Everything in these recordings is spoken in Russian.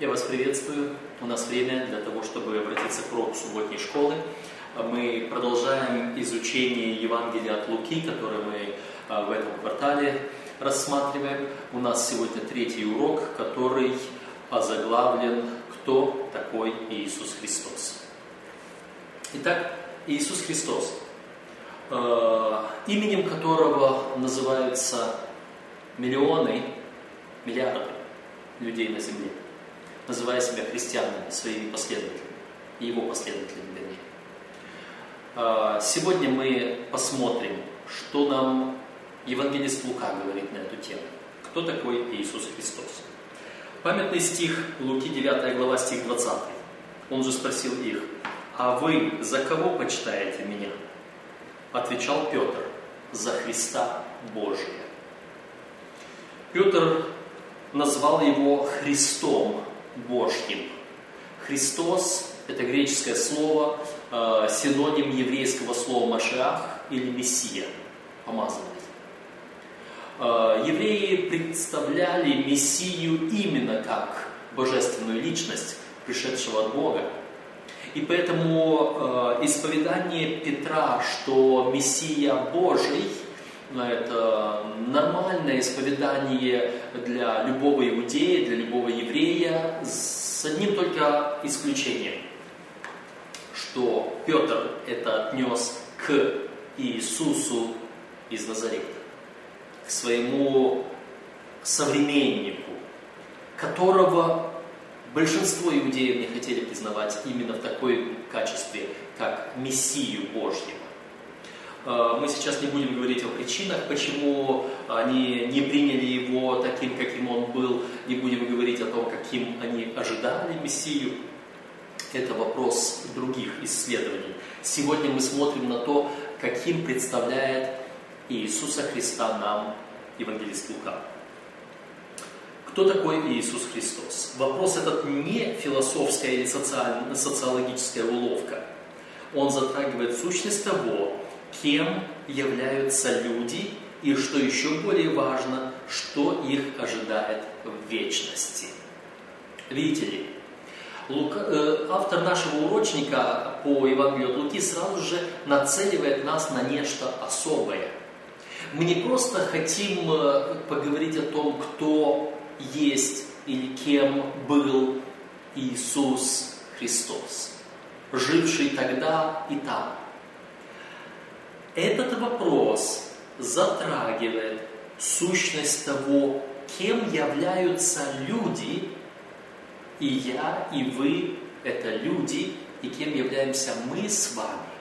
Я вас приветствую. У нас время для того, чтобы обратиться к уроку субботней школы. Мы продолжаем изучение Евангелия от Луки, которое мы а, в этом квартале рассматриваем. У нас сегодня третий урок, который озаглавлен «Кто такой Иисус Христос?». Итак, Иисус Христос, э, именем которого называются миллионы, миллиарды людей на земле – называя себя христианами, своими последователями, его последователями, вернее. А, сегодня мы посмотрим, что нам евангелист Лука говорит на эту тему. Кто такой Иисус Христос? Памятный стих Луки 9 глава, стих 20. Он же спросил их, «А вы за кого почитаете меня?» Отвечал Петр, «За Христа Божия». Петр назвал его Христом, Божьим. Христос – это греческое слово, э, синоним еврейского слова «машиах» или «мессия», помазанный. Э, евреи представляли Мессию именно как божественную личность, пришедшего от Бога. И поэтому э, исповедание Петра, что Мессия Божий – это нормальное исповедание для любого иудея, для любого еврея, с одним только исключением, что Петр это отнес к Иисусу из Назарета, к своему современнику, которого большинство иудеев не хотели признавать именно в такой качестве, как Мессию Божьего. Э, мы сейчас не будем говорить о причинах, почему они не приняли его таким, каким он был, не будем говорить о том, каким они ожидали Мессию. Это вопрос других исследований. Сегодня мы смотрим на то, каким представляет Иисуса Христа нам евангелист Лука. Кто такой Иисус Христос? Вопрос этот не философская или социологическая уловка. Он затрагивает сущность того, кем являются люди и, что еще более важно, что их ожидает в вечности. Видите ли, Лука, э, автор нашего урочника по Евангелию от Луки сразу же нацеливает нас на нечто особое. Мы не просто хотим э, поговорить о том, кто есть или кем был Иисус Христос, живший тогда и там. Этот вопрос затрагивает сущность того, кем являются люди, и я, и вы – это люди, и кем являемся мы с вами.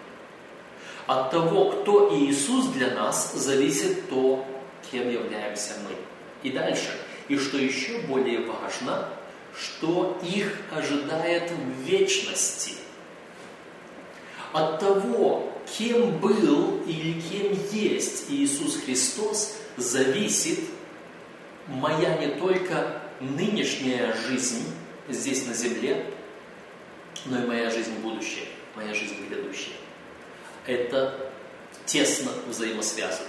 От того, кто Иисус для нас, зависит то, кем являемся мы. И дальше. И что еще более важно, что их ожидает в вечности. От того, кем был или кем есть Иисус Христос, зависит моя не только нынешняя жизнь здесь на земле, но и моя жизнь будущая, моя жизнь грядущая. Это тесно взаимосвязано.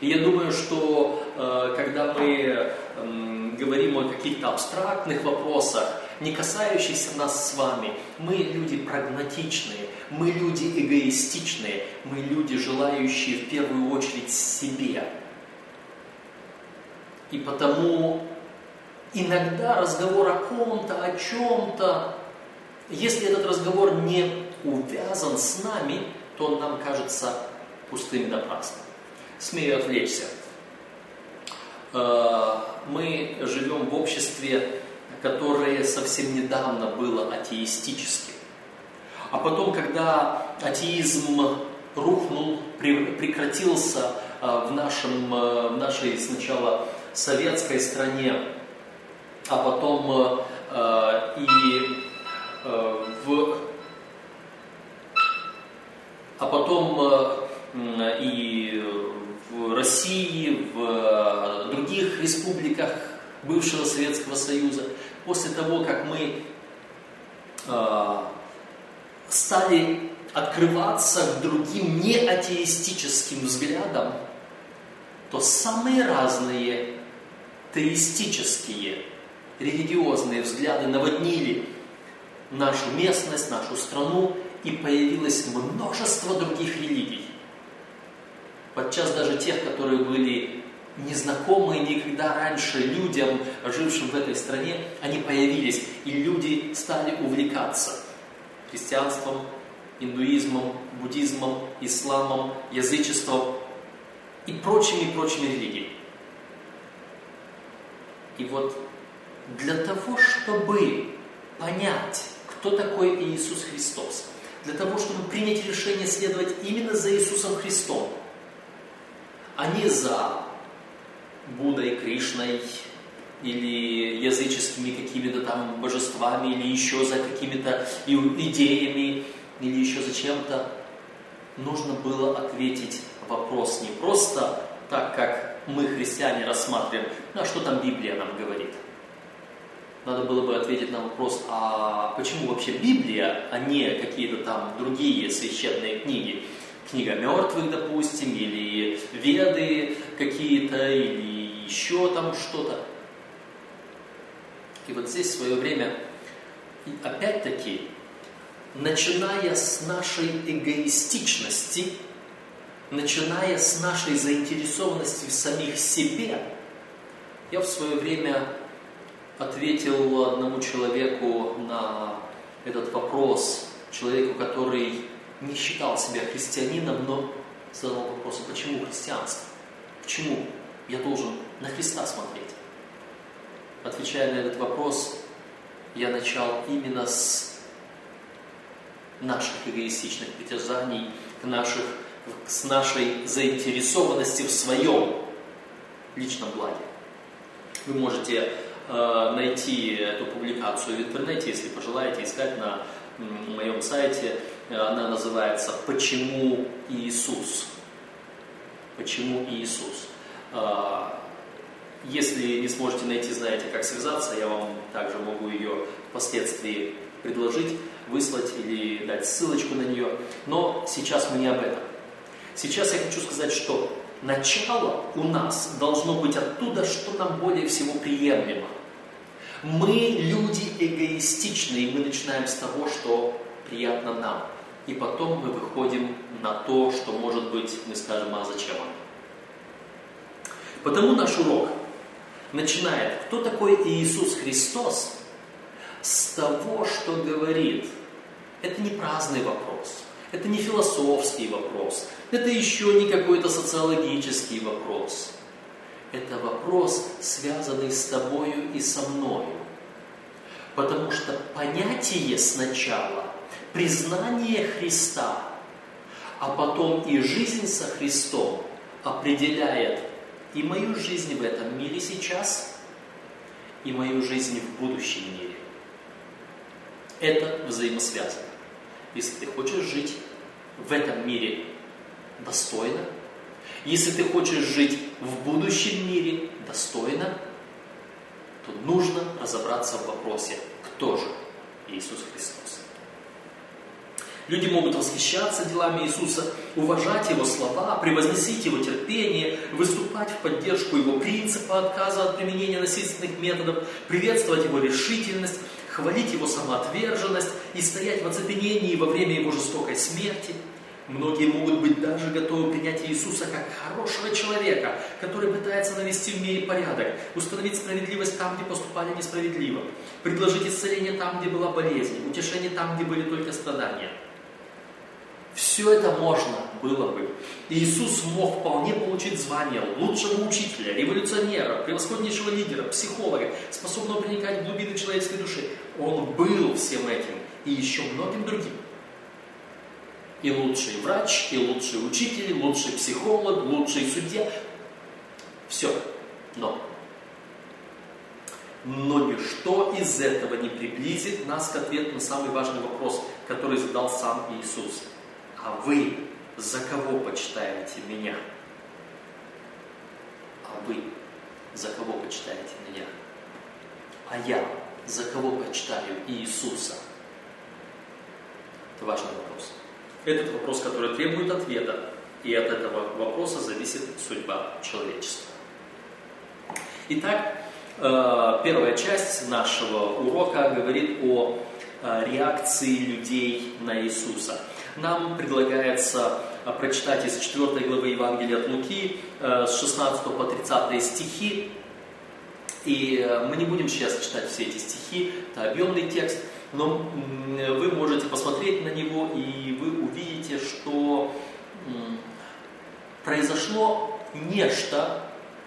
И я думаю, что э, когда мы э, говорим о каких-то абстрактных вопросах, не касающихся нас с вами, мы люди прагматичные, мы люди эгоистичные, мы люди, желающие в первую очередь себе. И потому иногда разговор о ком-то, о чем-то, если этот разговор не увязан с нами, то он нам кажется пустым и напрасным. Смею отвлечься. Э, мы живем в обществе, которое совсем недавно было атеистическим. А потом, когда атеизм рухнул, прекратился а, в, нашем, а, в нашей сначала советской стране, а потом а, и в а потом и в России, в других республиках бывшего Советского Союза, после того, как мы стали открываться к другим неатеистическим взглядам, то самые разные теистические религиозные взгляды наводнили нашу местность, нашу страну, и появилось множество других религий. Подчас даже тех, которые были незнакомые никогда раньше людям, жившим в этой стране, они появились, и люди стали увлекаться христианством, индуизмом, буддизмом, исламом, язычеством и прочими, прочими религиями. И вот для того, чтобы понять, кто такой Иисус Христос, для того, чтобы принять решение следовать именно за Иисусом Христом, а не за Буддой, Кришной или языческими какими-то там божествами, или еще за какими-то идеями, или еще за чем-то, нужно было ответить вопрос не просто так, как мы, христиане, рассматриваем, ну а что там Библия нам говорит. Надо было бы ответить на вопрос, а почему вообще Библия, а не какие-то там другие священные книги? Книга мертвых, допустим, или Веды какие-то, или еще там что-то. И вот здесь в свое время, опять-таки, начиная с нашей эгоистичности, начиная с нашей заинтересованности в самих себе, я в свое время ответил одному человеку на этот вопрос, человеку, который не считал себя христианином, но задал вопрос, а почему христианство? Почему я должен на Христа смотреть? Отвечая на этот вопрос, я начал именно с наших эгоистичных притязаний, к наших с нашей заинтересованности в своем личном благе. Вы можете э, найти эту публикацию в интернете, если пожелаете, искать на моем сайте. Она называется «Почему Иисус?». «Почему Иисус?». Э, если не сможете найти, знаете, как связаться, я вам также могу ее впоследствии предложить, выслать или дать ссылочку на нее. Но сейчас мы не об этом. Сейчас я хочу сказать, что начало у нас должно быть оттуда, что нам более всего приемлемо. Мы люди эгоистичные, и мы начинаем с того, что приятно нам. И потом мы выходим на то, что может быть, мы скажем, а зачем оно? Потому наш урок начинает, кто такой Иисус Христос, с того, что говорит. Это не праздный вопрос. Это не философский вопрос, это еще не какой-то социологический вопрос. Это вопрос, связанный с тобою и со мною. Потому что понятие сначала, признание Христа, а потом и жизнь со Христом определяет и мою жизнь в этом мире сейчас, и мою жизнь в будущем мире. Это взаимосвязано. Если ты хочешь жить в этом мире достойно, если ты хочешь жить в будущем мире достойно, то нужно разобраться в вопросе, кто же Иисус Христос. Люди могут восхищаться делами Иисуса, уважать Его слова, превозносить Его терпение, выступать в поддержку Его принципа отказа от применения насильственных методов, приветствовать Его решительность, хвалить Его самоотверженность и стоять в оцепенении во время Его жестокой смерти. Многие могут быть даже готовы принять Иисуса как хорошего человека, который пытается навести в мире порядок, установить справедливость там, где поступали несправедливо, предложить исцеление там, где была болезнь, утешение там, где были только страдания. Все это можно было бы. Иисус мог вполне получить звание лучшего учителя, революционера, превосходнейшего лидера, психолога, способного проникать в глубины человеческой души. Он был всем этим и еще многим другим. И лучший врач, и лучший учитель, и лучший психолог, лучший судья. Все. Но. Но ничто из этого не приблизит нас к ответу на самый важный вопрос, который задал сам Иисус. А вы за кого почитаете меня? А вы за кого почитаете меня? А я за кого почитаю Иисуса? Это важный вопрос. Этот вопрос, который требует ответа, и от этого вопроса зависит судьба человечества. Итак, Э, первая часть нашего урока говорит о э, реакции людей на Иисуса. Нам предлагается э, прочитать из 4 главы Евангелия от Луки с 16 по 30 стихи. И мы не будем сейчас читать все эти стихи, это объемный текст, но вы можете посмотреть на него, и вы увидите, что произошло нечто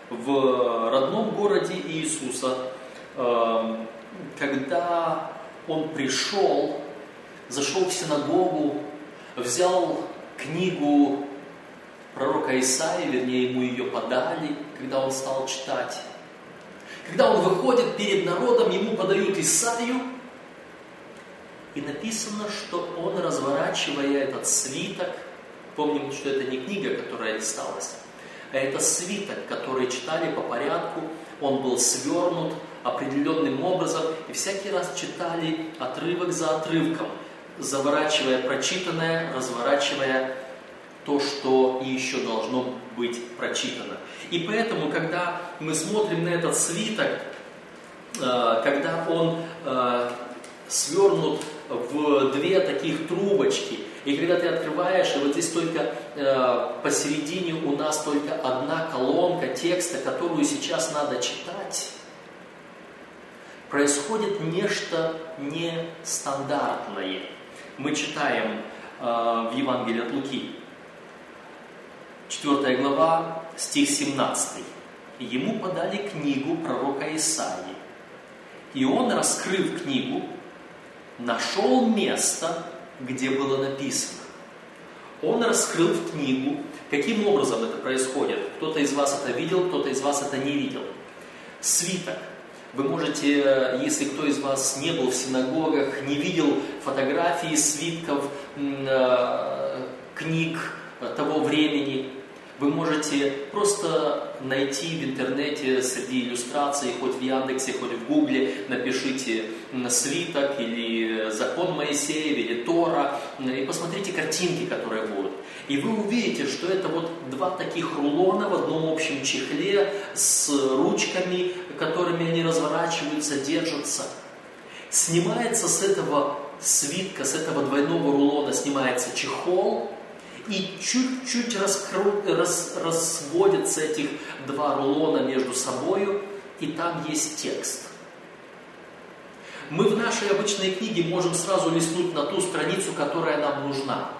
в родном городе Иисуса, эм, когда он пришел, зашел в синагогу, взял книгу пророка Исаия, вернее, ему ее подали, когда он стал читать. Когда он выходит перед народом, ему подают Исаию, и написано, что он, разворачивая этот свиток, помним, что это не книга, которая листалась, а это свиток, который читали по порядку, он был свернут определенным образом, и всякий раз читали отрывок за отрывком, заворачивая прочитанное, разворачивая то, что еще должно быть прочитано. И поэтому, когда мы смотрим на этот свиток, э, когда он э, свернут в две таких трубочки, и когда ты открываешь, и вот здесь только э, посередине у нас только одна колонка текста, которую сейчас надо читать, происходит нечто нестандартное. Мы читаем э, в Евангелии от Луки, 4 глава, стих 17. Ему подали книгу пророка Исаии. И он, раскрыв книгу, нашел место, где было написано. Он раскрыл книгу, каким образом это происходит. Кто-то из вас это видел, кто-то из вас это не видел. Свиток. Вы можете, если кто из вас не был в синагогах, не видел фотографии свитков, э, книг того времени, вы можете просто найти в интернете среди иллюстраций, хоть в Яндексе, хоть в Гугле, напишите свиток или закон Моисея, или Тора, и посмотрите картинки, которые будут. И вы увидите, что это вот два таких рулона в одном общем чехле с ручками, которыми они разворачиваются, держатся. Снимается с этого свитка, с этого двойного рулона снимается чехол, и чуть-чуть раскру... рас... разводятся этих два рулона между собою, и там есть текст. Мы в нашей обычной книге можем сразу листнуть на ту страницу, которая нам нужна.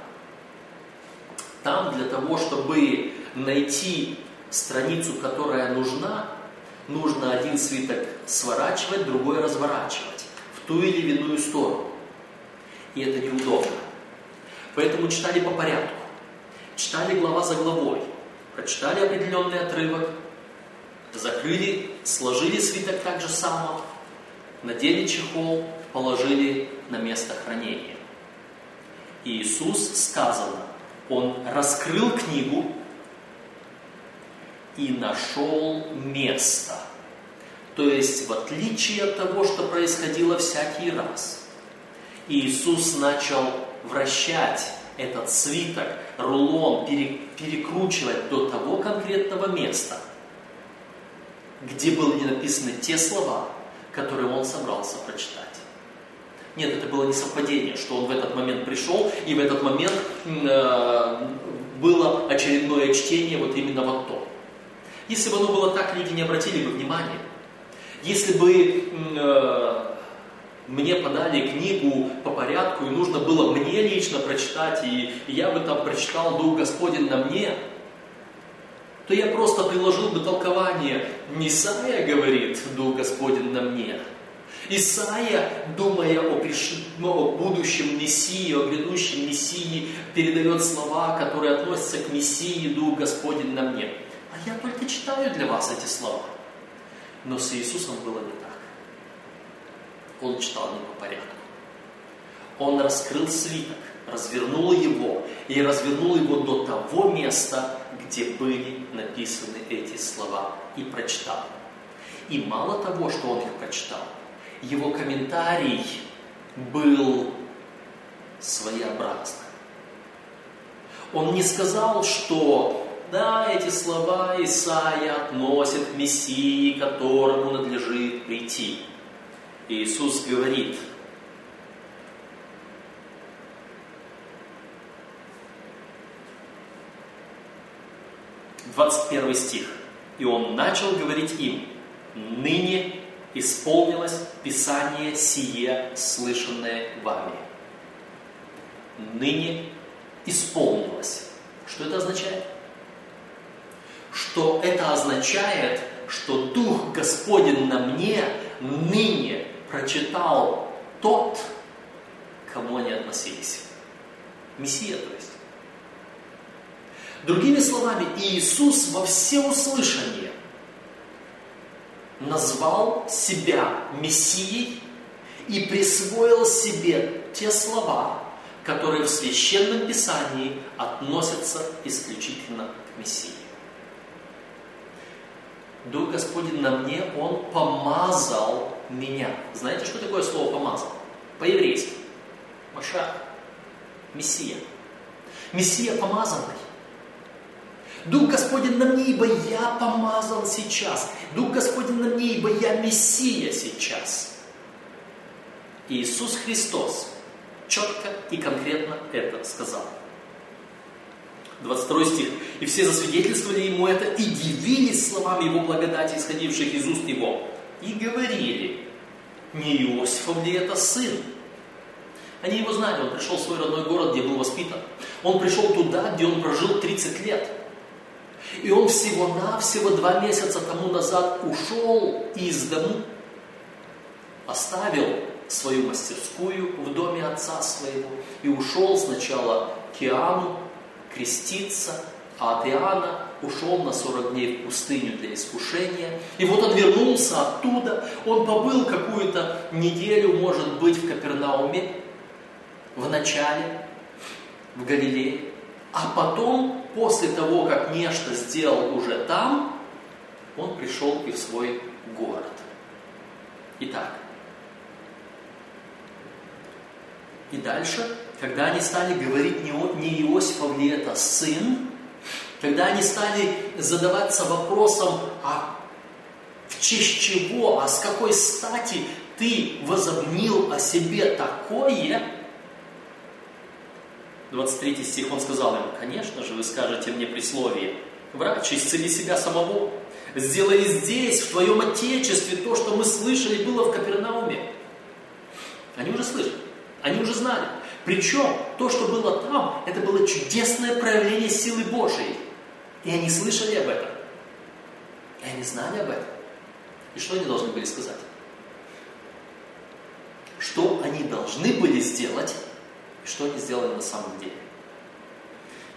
Там для того, чтобы найти страницу, которая нужна, нужно один свиток сворачивать, другой разворачивать в ту или иную сторону. И это неудобно. Поэтому читали по порядку читали глава за главой, прочитали определенный отрывок, закрыли, сложили свиток так же само, надели чехол, положили на место хранения. И Иисус сказано, Он раскрыл книгу и нашел место. То есть, в отличие от того, что происходило всякий раз, Иисус начал вращать этот свиток, рулон перекручивать до того конкретного места, где были написаны те слова, которые он собрался прочитать. Нет, это было не совпадение, что он в этот момент пришел, и в этот момент э, было очередное чтение вот именно вот то. Если бы оно было так, люди не обратили бы внимания. Если бы э, мне подали книгу по порядку, и нужно было мне лично прочитать, и я бы там прочитал «Дух Господень на мне», то я просто приложил бы толкование. Не Исаия говорит «Дух Господень на мне», Исаия, думая о, приш... Ну, о будущем Мессии, о грядущем Мессии, передает слова, которые относятся к Мессии, Дух Господень на мне. Я только читаю для вас эти слова. Но с Иисусом было не так он читал не по порядку. Он раскрыл свиток, развернул его и развернул его до того места, где были написаны эти слова, и прочитал. И мало того, что он их прочитал, его комментарий был своеобразным. Он не сказал, что да, эти слова Исаия относят к Мессии, которому надлежит прийти. Иисус говорит, Двадцать первый стих. И он начал говорить им, ныне исполнилось Писание сие, слышанное вами. Ныне исполнилось. Что это означает? Что это означает, что Дух Господень на мне ныне прочитал тот, кому они относились. Мессия, то есть. Другими словами, Иисус во всеуслышание назвал себя Мессией и присвоил себе те слова, которые в Священном Писании относятся исключительно к Мессии. Дух Господень на мне, Он помазал меня. Знаете, что такое слово помазал? По-еврейски. Машах. Мессия. Мессия помазанный. Дух Господень на мне, ибо я помазан сейчас. Дух Господень на мне, ибо я Мессия сейчас. Иисус Христос четко и конкретно это сказал. 22 стих. «И все засвидетельствовали ему это и дивились словами его благодати, исходивших из уст его, и говорили, не Иосифов ли это сын? Они его знали, он пришел в свой родной город, где был воспитан. Он пришел туда, где он прожил 30 лет. И он всего-навсего два месяца тому назад ушел из дому, оставил свою мастерскую в доме отца своего и ушел сначала к Иоанну креститься, а от Иоанна ушел на 40 дней в пустыню для искушения. И вот он вернулся оттуда, он побыл какую-то неделю, может быть, в Капернауме, в начале, в Галилее. А потом, после того, как нечто сделал уже там, он пришел и в свой город. Итак, и дальше, когда они стали говорить, не Иосифов ли это сын, когда они стали задаваться вопросом, а в честь чего, а с какой стати ты возобнил о себе такое, 23 стих он сказал им, конечно же, вы скажете мне присловие, врач, исцели себя самого, сделай здесь, в твоем отечестве, то, что мы слышали, было в Капернауме. Они уже слышали, они уже знали. Причем то, что было там, это было чудесное проявление силы Божией. И они слышали об этом. И они знали об этом. И что они должны были сказать? Что они должны были сделать, и что они сделали на самом деле.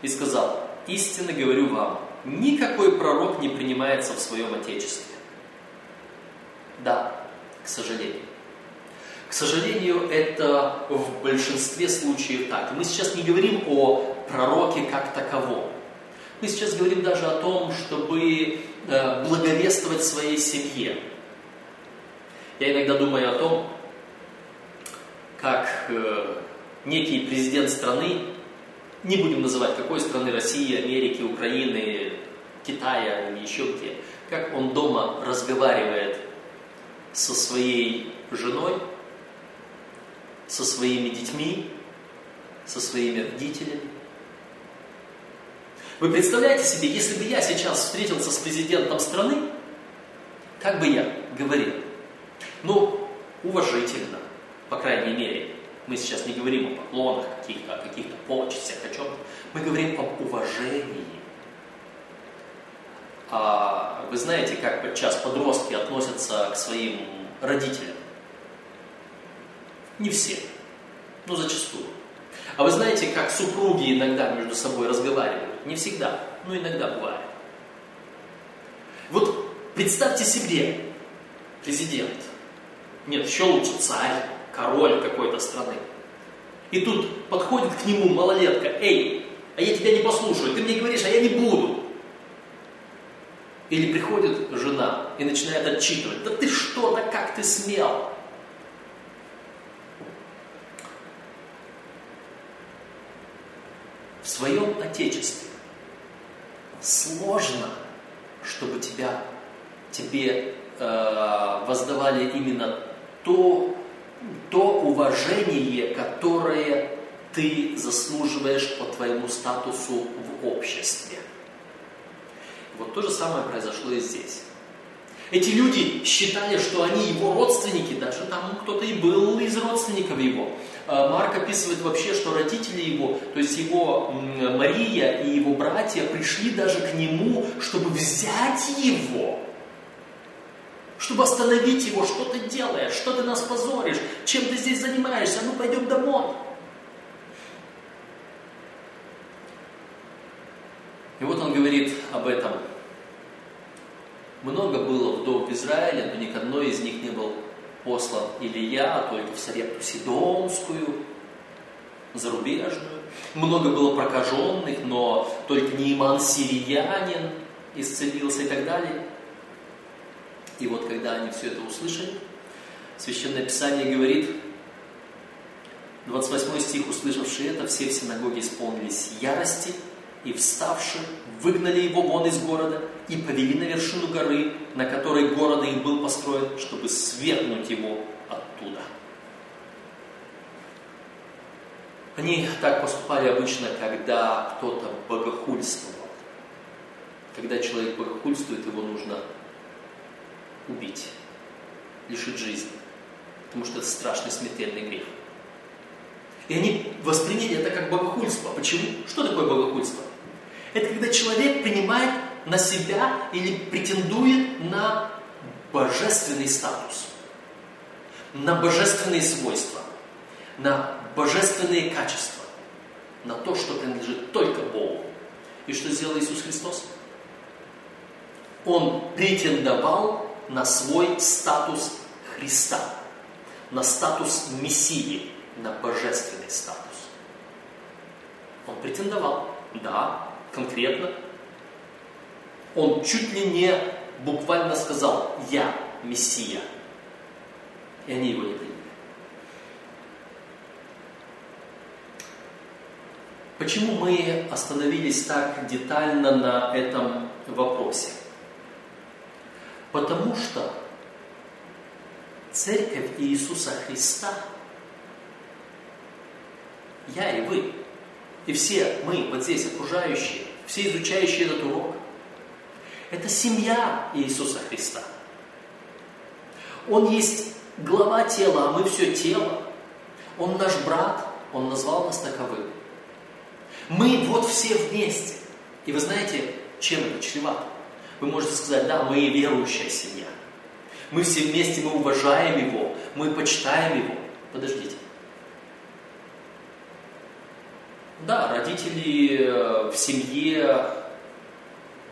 И сказал, истинно говорю вам, никакой пророк не принимается в своем Отечестве. Да, к сожалению. К сожалению, это в большинстве случаев так. Мы сейчас не говорим о пророке как таковом. Мы сейчас говорим даже о том, чтобы э, благовествовать своей семье. Я иногда думаю о том, как э, некий президент страны, не будем называть какой страны, России, Америки, Украины, Китая или еще где, как он дома разговаривает со своей женой, со своими детьми, со своими родителями. Вы представляете себе, если бы я сейчас встретился с президентом страны, как бы я говорил? Ну, уважительно, по крайней мере. Мы сейчас не говорим о поклонах каких-то, о каких-то почестях, о чем-то. Мы говорим об уважении. А вы знаете, как сейчас подростки относятся к своим родителям? Не все, но зачастую. А вы знаете, как супруги иногда между собой разговаривают? Не всегда, но иногда бывает. Вот представьте себе, президент, нет, еще лучше царь, король какой-то страны. И тут подходит к нему малолетка, эй, а я тебя не послушаю, ты мне говоришь, а я не буду. Или приходит жена и начинает отчитывать, да ты что, да как ты смел? Своем Отечестве, сложно, чтобы тебя, тебе э, воздавали именно то, то уважение, которое ты заслуживаешь по твоему статусу в обществе. Вот то же самое произошло и здесь. Эти люди считали, что они его родственники, даже там кто-то и был из родственников его. А Марк описывает вообще, что родители его, то есть его Мария и его братья пришли даже к нему, чтобы взять его, чтобы остановить его, что ты делаешь, что ты нас позоришь, чем ты здесь занимаешься, ну пойдем домой. И вот он говорит об этом. Много было вдов в Израиле, но ни к одной из них не был послан Илья, а только в Сарепту Сидонскую, зарубежную. Много было прокаженных, но только Неиман Сириянин исцелился и так далее. И вот когда они все это услышали, Священное Писание говорит, 28 стих, услышавшие это, все в синагоге исполнились ярости – и вставши, выгнали его вон из города и повели на вершину горы, на которой город их был построен, чтобы свергнуть его оттуда. Они так поступали обычно, когда кто-то богохульствовал. Когда человек богохульствует, его нужно убить, лишить жизни. Потому что это страшный смертельный грех. И они восприняли это как богохульство. Почему? Что такое богохульство? Это когда человек принимает на себя или претендует на божественный статус, на божественные свойства, на божественные качества, на то, что принадлежит только Богу. И что сделал Иисус Христос? Он претендовал на свой статус Христа, на статус Мессии, на божественный статус. Он претендовал, да, конкретно. Он чуть ли не буквально сказал «Я Мессия». И они его не приняли. Почему мы остановились так детально на этом вопросе? Потому что Церковь Иисуса Христа, я и вы, и все мы вот здесь окружающие, все изучающие этот урок, это семья Иисуса Христа. Он есть глава тела, а мы все тело. Он наш брат, Он назвал нас таковым. Мы вот все вместе. И вы знаете, чем это чревато? Вы можете сказать, да, мы верующая семья. Мы все вместе, мы уважаем Его, мы почитаем Его. Подождите. Да, родители э, в семье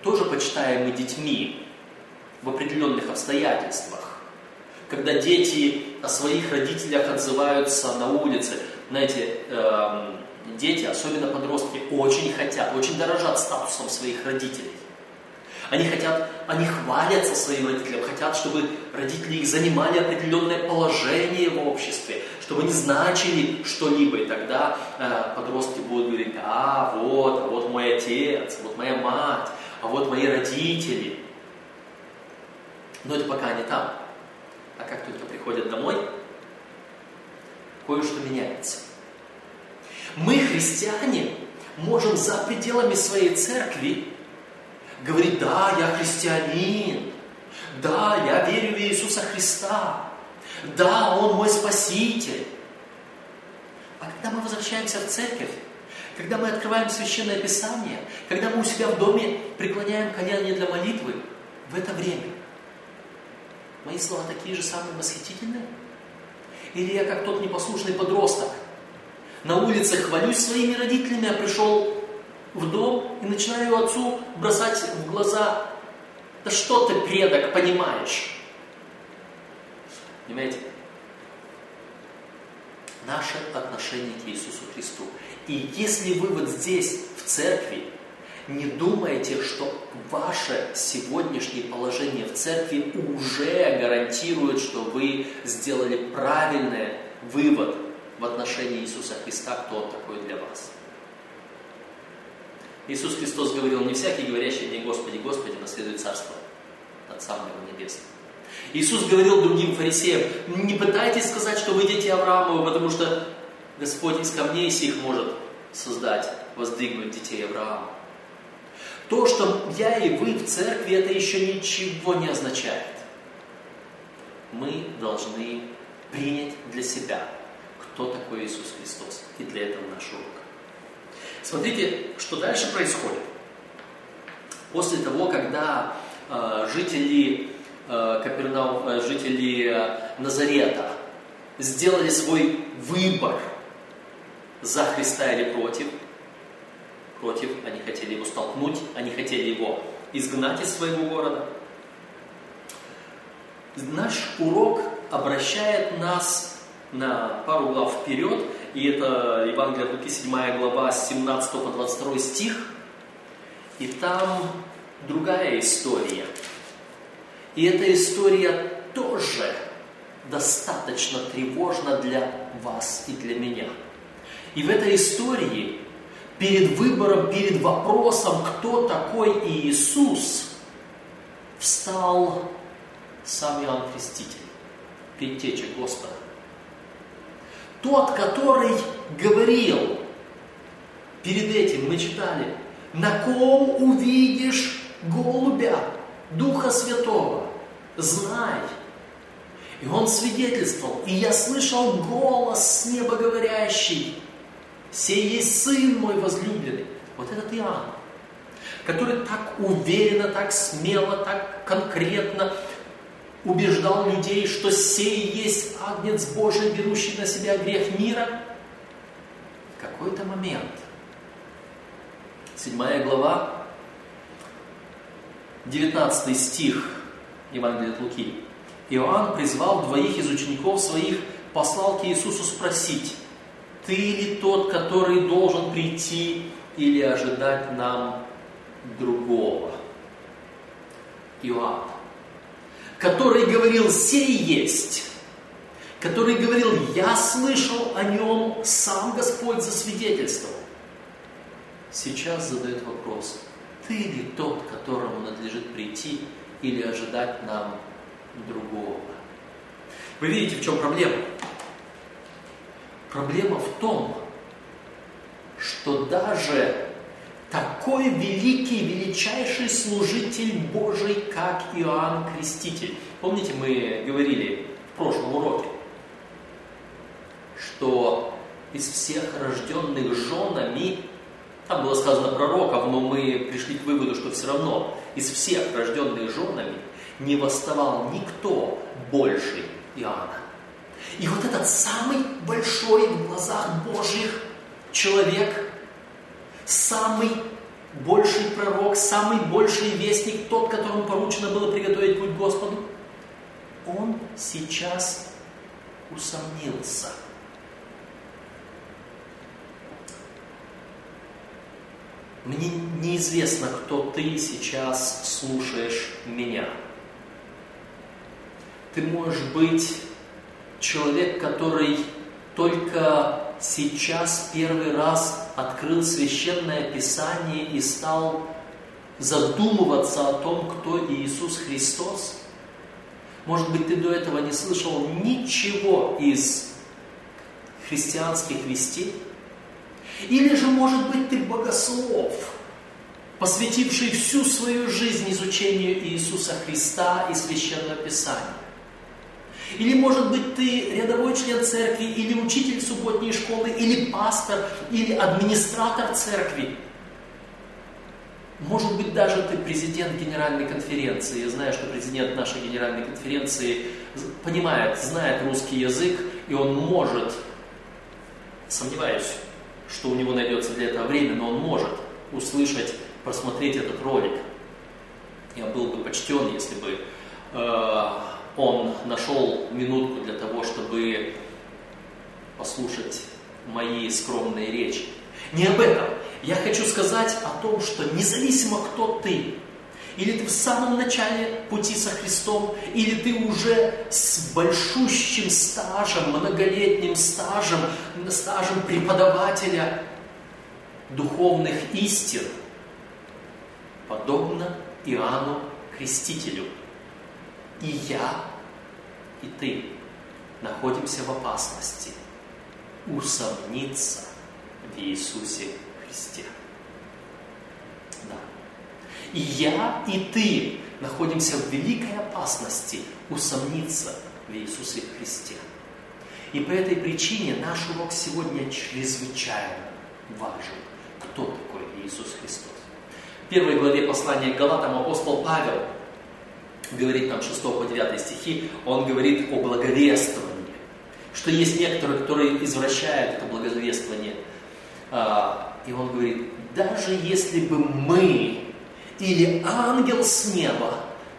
тоже почитаемы детьми в определенных обстоятельствах. Когда дети о своих родителях отзываются на улице, знаете, э, дети, особенно подростки, очень хотят, очень дорожат статусом своих родителей. Они хотят, они хвалятся своим родителям, хотят, чтобы родители их занимали определенное положение в обществе, чтобы они значили что-либо. И тогда э, подростки будут говорить, а вот, а вот мой отец, вот моя мать, а вот мои родители. Но это пока не там. А как только приходят домой, кое-что меняется. Мы, христиане, можем за пределами своей церкви говорит, да, я христианин, да, я верю в Иисуса Христа, да, Он мой Спаситель. А когда мы возвращаемся в церковь, когда мы открываем Священное Писание, когда мы у себя в доме преклоняем колени для молитвы, в это время мои слова такие же самые восхитительные? Или я как тот непослушный подросток, на улице хвалюсь своими родителями, а пришел в дом и начинаю отцу бросать в глаза, да что ты, предок, понимаешь? Понимаете? Наше отношение к Иисусу Христу. И если вы вот здесь, в церкви, не думаете, что ваше сегодняшнее положение в церкви уже гарантирует, что вы сделали правильный вывод в отношении Иисуса Христа, кто Он такой для вас. Иисус Христос говорил, не всякий, говорящий мне Господи, Господи, наследует Царство Отца моего Небесного. Иисус говорил другим фарисеям, не пытайтесь сказать, что вы дети Авраамова, потому что Господь из камней сих может создать, воздвигнуть детей Авраама. То, что я и вы в церкви, это еще ничего не означает. Мы должны принять для себя, кто такой Иисус Христос. И для этого наш урок. Смотрите, что дальше происходит. После того, когда э, жители Капернаум, э, жители э, Назарета сделали свой выбор за Христа или против, против, они хотели его столкнуть, они хотели его изгнать из своего города. Наш урок обращает нас на пару глав вперед, и это Евангелие от Луки, 7 глава, с 17 по 22 стих, и там другая история. И эта история тоже достаточно тревожна для вас и для меня. И в этой истории перед выбором, перед вопросом, кто такой Иисус, встал сам Иоанн Креститель, предтеча Господа. Тот, который говорил, перед этим мы читали, на ком увидишь голубя, Духа Святого, знай. И он свидетельствовал, и я слышал голос с неба говорящий, «Сей есть Сын мой возлюбленный». Вот этот Иоанн, который так уверенно, так смело, так конкретно убеждал людей, что сей есть Агнец Божий, берущий на себя грех мира, в какой-то момент, седьмая глава, 19 стих Евангелия от Луки, Иоанн призвал двоих из учеников своих, послал к Иисусу спросить, «Ты ли тот, который должен прийти или ожидать нам другого?» Иоанн который говорил «сей есть», который говорил «я слышал о нем, сам Господь засвидетельствовал». Сейчас задает вопрос, ты ли тот, которому надлежит прийти или ожидать нам другого? Вы видите, в чем проблема? Проблема в том, что даже такой великий, величайший служитель Божий, как Иоанн Креститель. Помните, мы говорили в прошлом уроке, что из всех рожденных женами, там было сказано пророков, но мы пришли к выводу, что все равно из всех рожденных женами не восставал никто больше Иоанна. И вот этот самый большой в глазах Божьих человек – самый больший пророк, самый больший вестник, тот, которому поручено было приготовить путь Господу, он сейчас усомнился. Мне неизвестно, кто ты сейчас слушаешь меня. Ты можешь быть человек, который только сейчас первый раз открыл священное писание и стал задумываться о том, кто Иисус Христос? Может быть, ты до этого не слышал ничего из христианских вестей? Или же, может быть, ты богослов, посвятивший всю свою жизнь изучению Иисуса Христа и Священного Писания? Или, может быть, ты рядовой член церкви, или учитель субботней школы, или пастор, или администратор церкви. Может быть, даже ты президент генеральной конференции. Я знаю, что президент нашей генеральной конференции понимает, знает русский язык, и он может, сомневаюсь, что у него найдется для этого время, но он может услышать, просмотреть этот ролик. Я был бы почтен, если бы э, он нашел минутку для того, чтобы послушать мои скромные речи. Не об этом. Я хочу сказать о том, что независимо кто ты, или ты в самом начале пути со Христом, или ты уже с большущим стажем, многолетним стажем, стажем преподавателя духовных истин, подобно Иоанну Крестителю. И я, и ты находимся в опасности усомниться в Иисусе Христе. И я, и ты находимся в великой опасности усомниться в Иисусе Христе. И по этой причине наш урок сегодня чрезвычайно важен. Кто такой Иисус Христос? В первой главе послания к Галатам апостол Павел говорит там 6 по 9 стихи, он говорит о благовествовании, что есть некоторые, которые извращают это благовествование. А, и он говорит, даже если бы мы или ангел с неба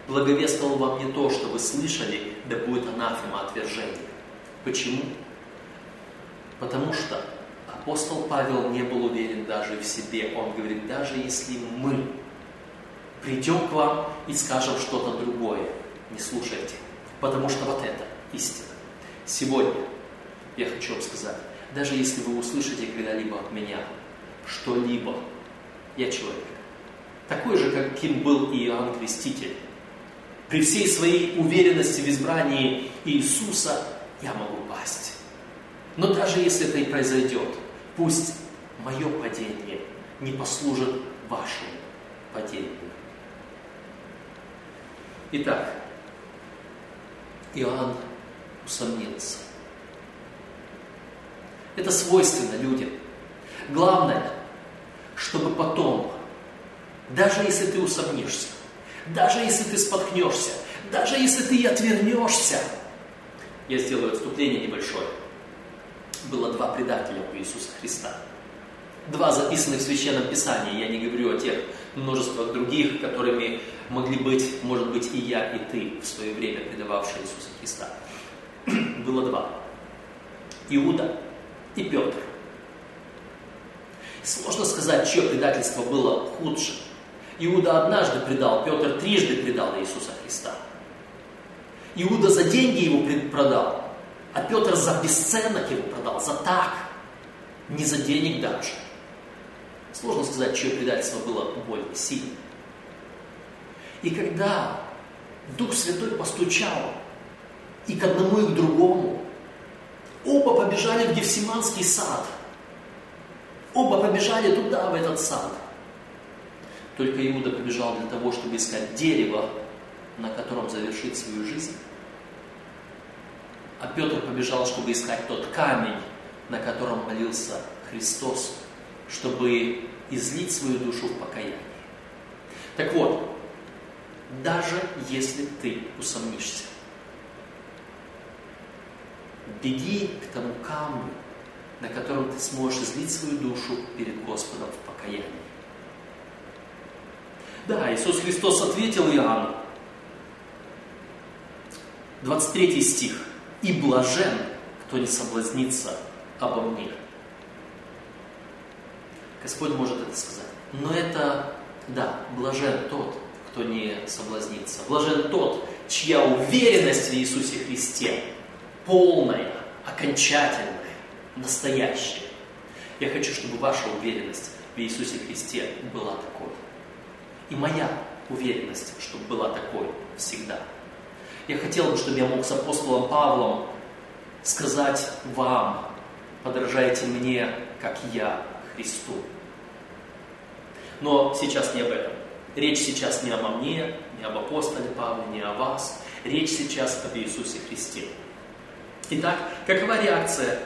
благовествовал вам не то, что вы слышали, да будет анафема отвержения. Почему? Потому что апостол Павел не был уверен даже в себе. Он говорит, даже если мы придем к вам и скажем что-то другое, не слушайте, потому что вот это истина. Сегодня я хочу вам сказать, даже если вы услышите когда-либо от меня что-либо, я человек, такой же, каким был Иоанн Креститель. При всей своей уверенности в избрании Иисуса я могу пасть. Но даже если это и произойдет, пусть мое падение не послужит вашему падению. Итак, Иоанн усомнился. Это свойственно людям. Главное, чтобы потом даже если ты усомнишься, даже если ты споткнешься, даже если ты и отвернешься. Я сделаю отступление небольшое. Было два предателя у Иисуса Христа. Два записанных в Священном Писании. Я не говорю о тех множествах других, которыми могли быть, может быть, и я, и ты в свое время предававшие Иисуса Христа. Было два. Иуда и Петр. Сложно сказать, чье предательство было худшим. Иуда однажды предал, Петр трижды предал Иисуса Христа. Иуда за деньги его продал, а Петр за бесценок его продал, за так, не за денег даже. Сложно сказать, чье предательство было более сильным. И когда Дух Святой постучал и к одному, и к другому, оба побежали в Гефсиманский сад. Оба побежали туда, в этот сад – только Иуда побежал для того, чтобы искать дерево, на котором завершить свою жизнь. А Петр побежал, чтобы искать тот камень, на котором молился Христос, чтобы излить свою душу в покаяние. Так вот, даже если ты усомнишься, беги к тому камню, на котором ты сможешь излить свою душу перед Господом в покаянии. Да, Иисус Христос ответил Иоанну. 23 стих. «И блажен, кто не соблазнится обо мне». Господь может это сказать. Но это, да, блажен тот, кто не соблазнится. Блажен тот, чья уверенность в Иисусе Христе полная, окончательная, настоящая. Я хочу, чтобы ваша уверенность в Иисусе Христе была такой и моя уверенность, чтобы была такой всегда. Я хотел бы, чтобы я мог с апостолом Павлом сказать вам, подражайте мне, как я Христу. Но сейчас не об этом. Речь сейчас не обо мне, не об апостоле Павле, не о вас. Речь сейчас об Иисусе Христе. Итак, какова реакция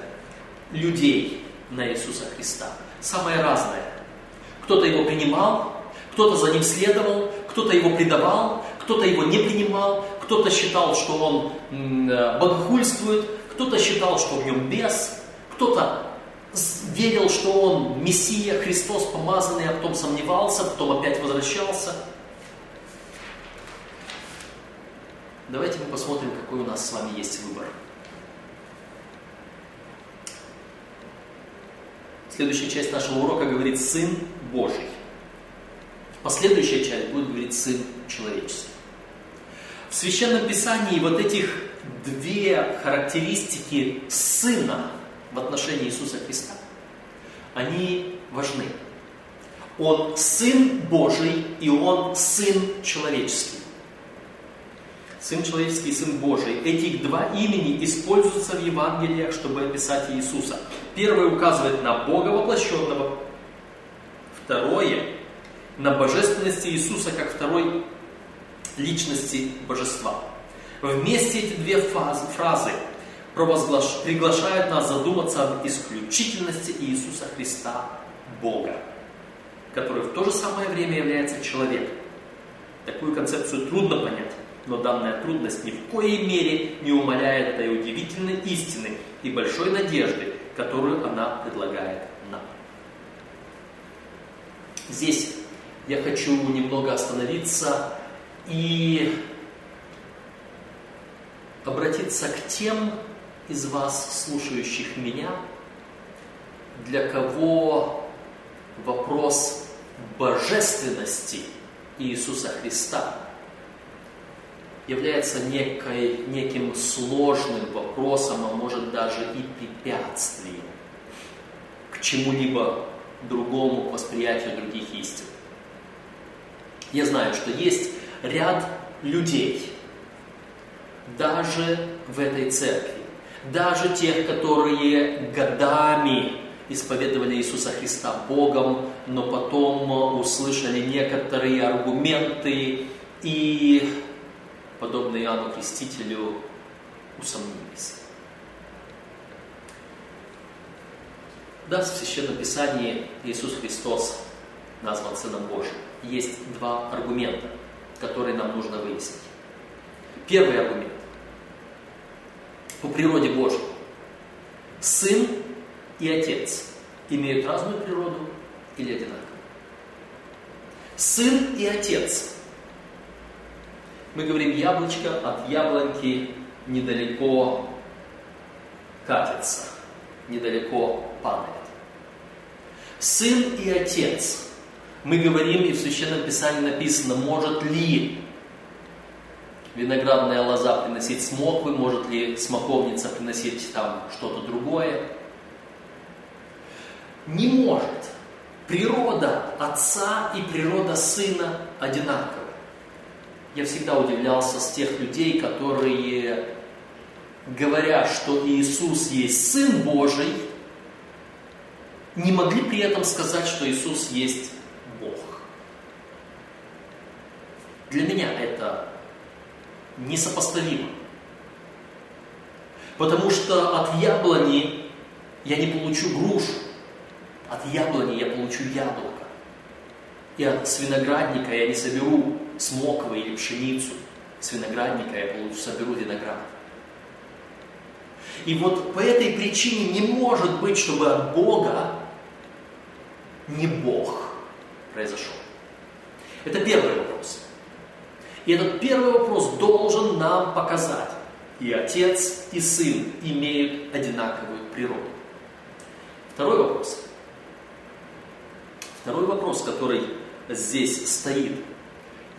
людей на Иисуса Христа? Самая разная. Кто-то его принимал, кто-то за ним следовал, кто-то его предавал, кто-то его не принимал, кто-то считал, что он э, богохульствует, кто-то считал, что в нем бес, кто-то верил, что он Мессия, Христос, помазанный, а потом сомневался, потом опять возвращался. Давайте мы посмотрим, какой у нас с вами есть выбор. Следующая часть нашего урока говорит «Сын Божий». Последующая часть будет говорить Сын Человеческий. В Священном Писании вот этих две характеристики Сына в отношении Иисуса Христа, они важны. Он Сын Божий, и Он Сын человеческий. Сын человеческий и Сын Божий. Эти два имени используются в Евангелиях, чтобы описать Иисуса. Первое указывает на Бога воплощенного. Второе – на божественности Иисуса как второй личности божества. Вместе эти две фазы, фразы провозглаш... приглашают нас задуматься об исключительности Иисуса Христа, Бога, который в то же самое время является человеком. Такую концепцию трудно понять, но данная трудность ни в коей мере не умаляет этой удивительной истины и большой надежды, которую она предлагает нам. Здесь я хочу немного остановиться и обратиться к тем из вас, слушающих меня, для кого вопрос божественности Иисуса Христа является некой, неким сложным вопросом, а может даже и препятствием к чему-либо другому, к восприятию других истин. Я знаю, что есть ряд людей, даже в этой церкви, даже тех, которые годами исповедовали Иисуса Христа Богом, но потом услышали некоторые аргументы и, подобно Иоанну Крестителю, усомнились. Да, в Священном Писании Иисус Христос назван Сыном Божьим. Есть два аргумента, которые нам нужно выяснить. Первый аргумент. По природе Божьей. Сын и Отец имеют разную природу или одинаковую? Сын и Отец. Мы говорим, яблочко от яблоньки недалеко катится, недалеко падает. Сын и Отец. Мы говорим, и в Священном Писании написано, может ли виноградная лоза приносить смоквы, может ли смоковница приносить там что-то другое. Не может. Природа отца и природа сына одинаковы. Я всегда удивлялся с тех людей, которые, говоря, что Иисус есть Сын Божий, не могли при этом сказать, что Иисус есть Бог. Для меня это несопоставимо. Потому что от яблони я не получу грушу, от яблони я получу яблоко. И от свиноградника я не соберу смоквы или пшеницу. С виноградника я получу, соберу виноград. И вот по этой причине не может быть, чтобы от Бога не Бог произошел. Это первый вопрос. И этот первый вопрос должен нам показать, и отец, и сын имеют одинаковую природу. Второй вопрос. Второй вопрос, который здесь стоит.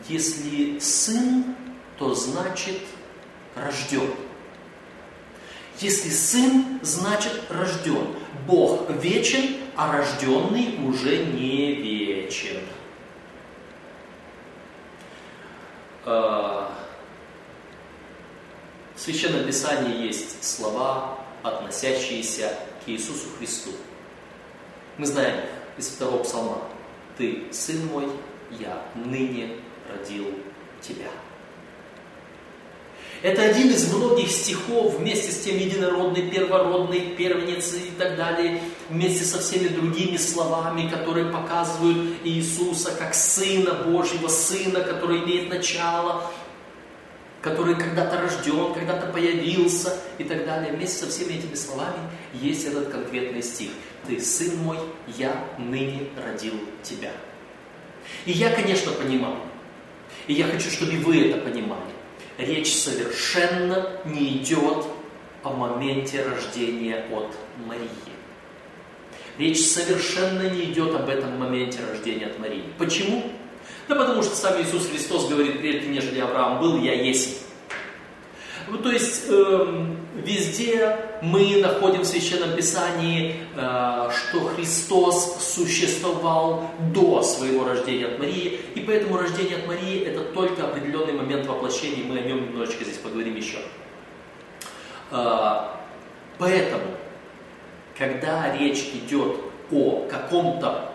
Если сын, то значит рожден. Если сын, значит рожден. Бог вечен, а рожденный уже не вечен. Э, в Священном Писании есть слова, относящиеся к Иисусу Христу. Мы знаем из второго псалма. «Ты, Сын мой, я ныне родил тебя». Это один из многих стихов вместе с тем единородный, первородный, первенец и так далее, вместе со всеми другими словами, которые показывают Иисуса как Сына Божьего, Сына, который имеет начало, который когда-то рожден, когда-то появился и так далее. Вместе со всеми этими словами есть этот конкретный стих. «Ты, Сын мой, я ныне родил тебя». И я, конечно, понимаю, и я хочу, чтобы вы это понимали речь совершенно не идет о моменте рождения от Марии. Речь совершенно не идет об этом моменте рождения от Марии. Почему? Да потому что сам Иисус Христос говорит, прежде нежели Авраам был, я есть. Ну, то есть э, везде мы находим в Священном Писании, э, что Христос существовал до своего рождения от Марии, и поэтому рождение от Марии это только определенный момент воплощения, мы о нем немножечко здесь поговорим еще. Э, поэтому, когда речь идет о каком-то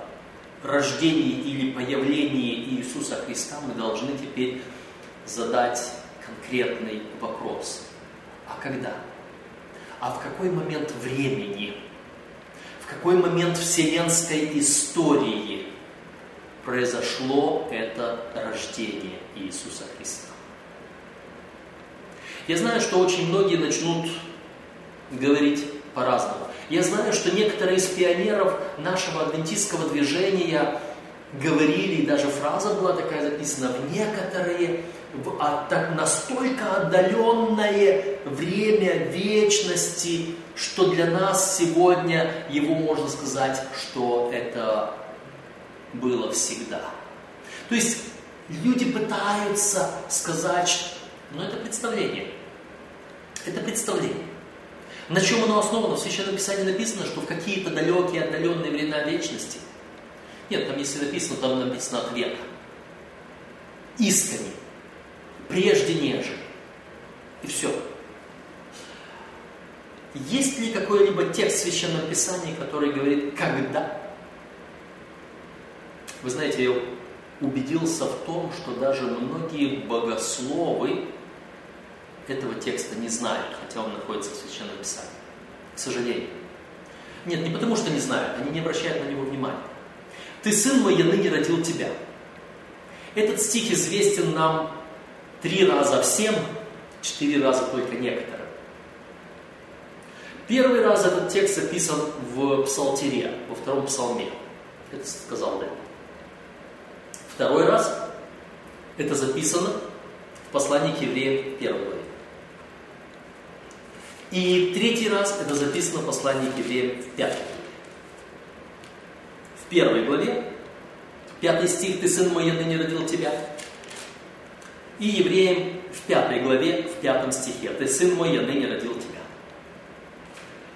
рождении или появлении Иисуса Христа, мы должны теперь задать конкретный вопрос. А когда? А в какой момент времени? В какой момент вселенской истории произошло это рождение Иисуса Христа? Я знаю, что очень многие начнут говорить по-разному. Я знаю, что некоторые из пионеров нашего адвентистского движения говорили, и даже фраза была такая записана, в некоторые, так настолько отдаленное время вечности, что для нас сегодня его можно сказать, что это было всегда. То есть люди пытаются сказать, но это представление. Это представление. На чем оно основано? В Священном Писании написано, что в какие-то далекие, отдаленные времена вечности. Нет, там если написано, там написано от века. Искренне. Прежде неже. И все. Есть ли какой-либо текст в Священном Писании, который говорит «когда»? Вы знаете, я убедился в том, что даже многие богословы этого текста не знают, хотя он находится в Священном Писании. К сожалению. Нет, не потому что не знают, они не обращают на него внимания. «Ты, сын мой, я ныне родил тебя». Этот стих известен нам три раза всем, четыре раза только некоторым. Первый раз этот текст записан в Псалтире, во втором псалме. Это сказал Давид. Второй раз это записано в послании к евреям первой главе. И третий раз это записано в послании к евреям в пятой главе. В первой главе, пятый стих, «Ты, сын мой, я ныне родил тебя». И евреям в пятой главе, в пятом стихе, «Ты, сын мой, я ныне родил тебя».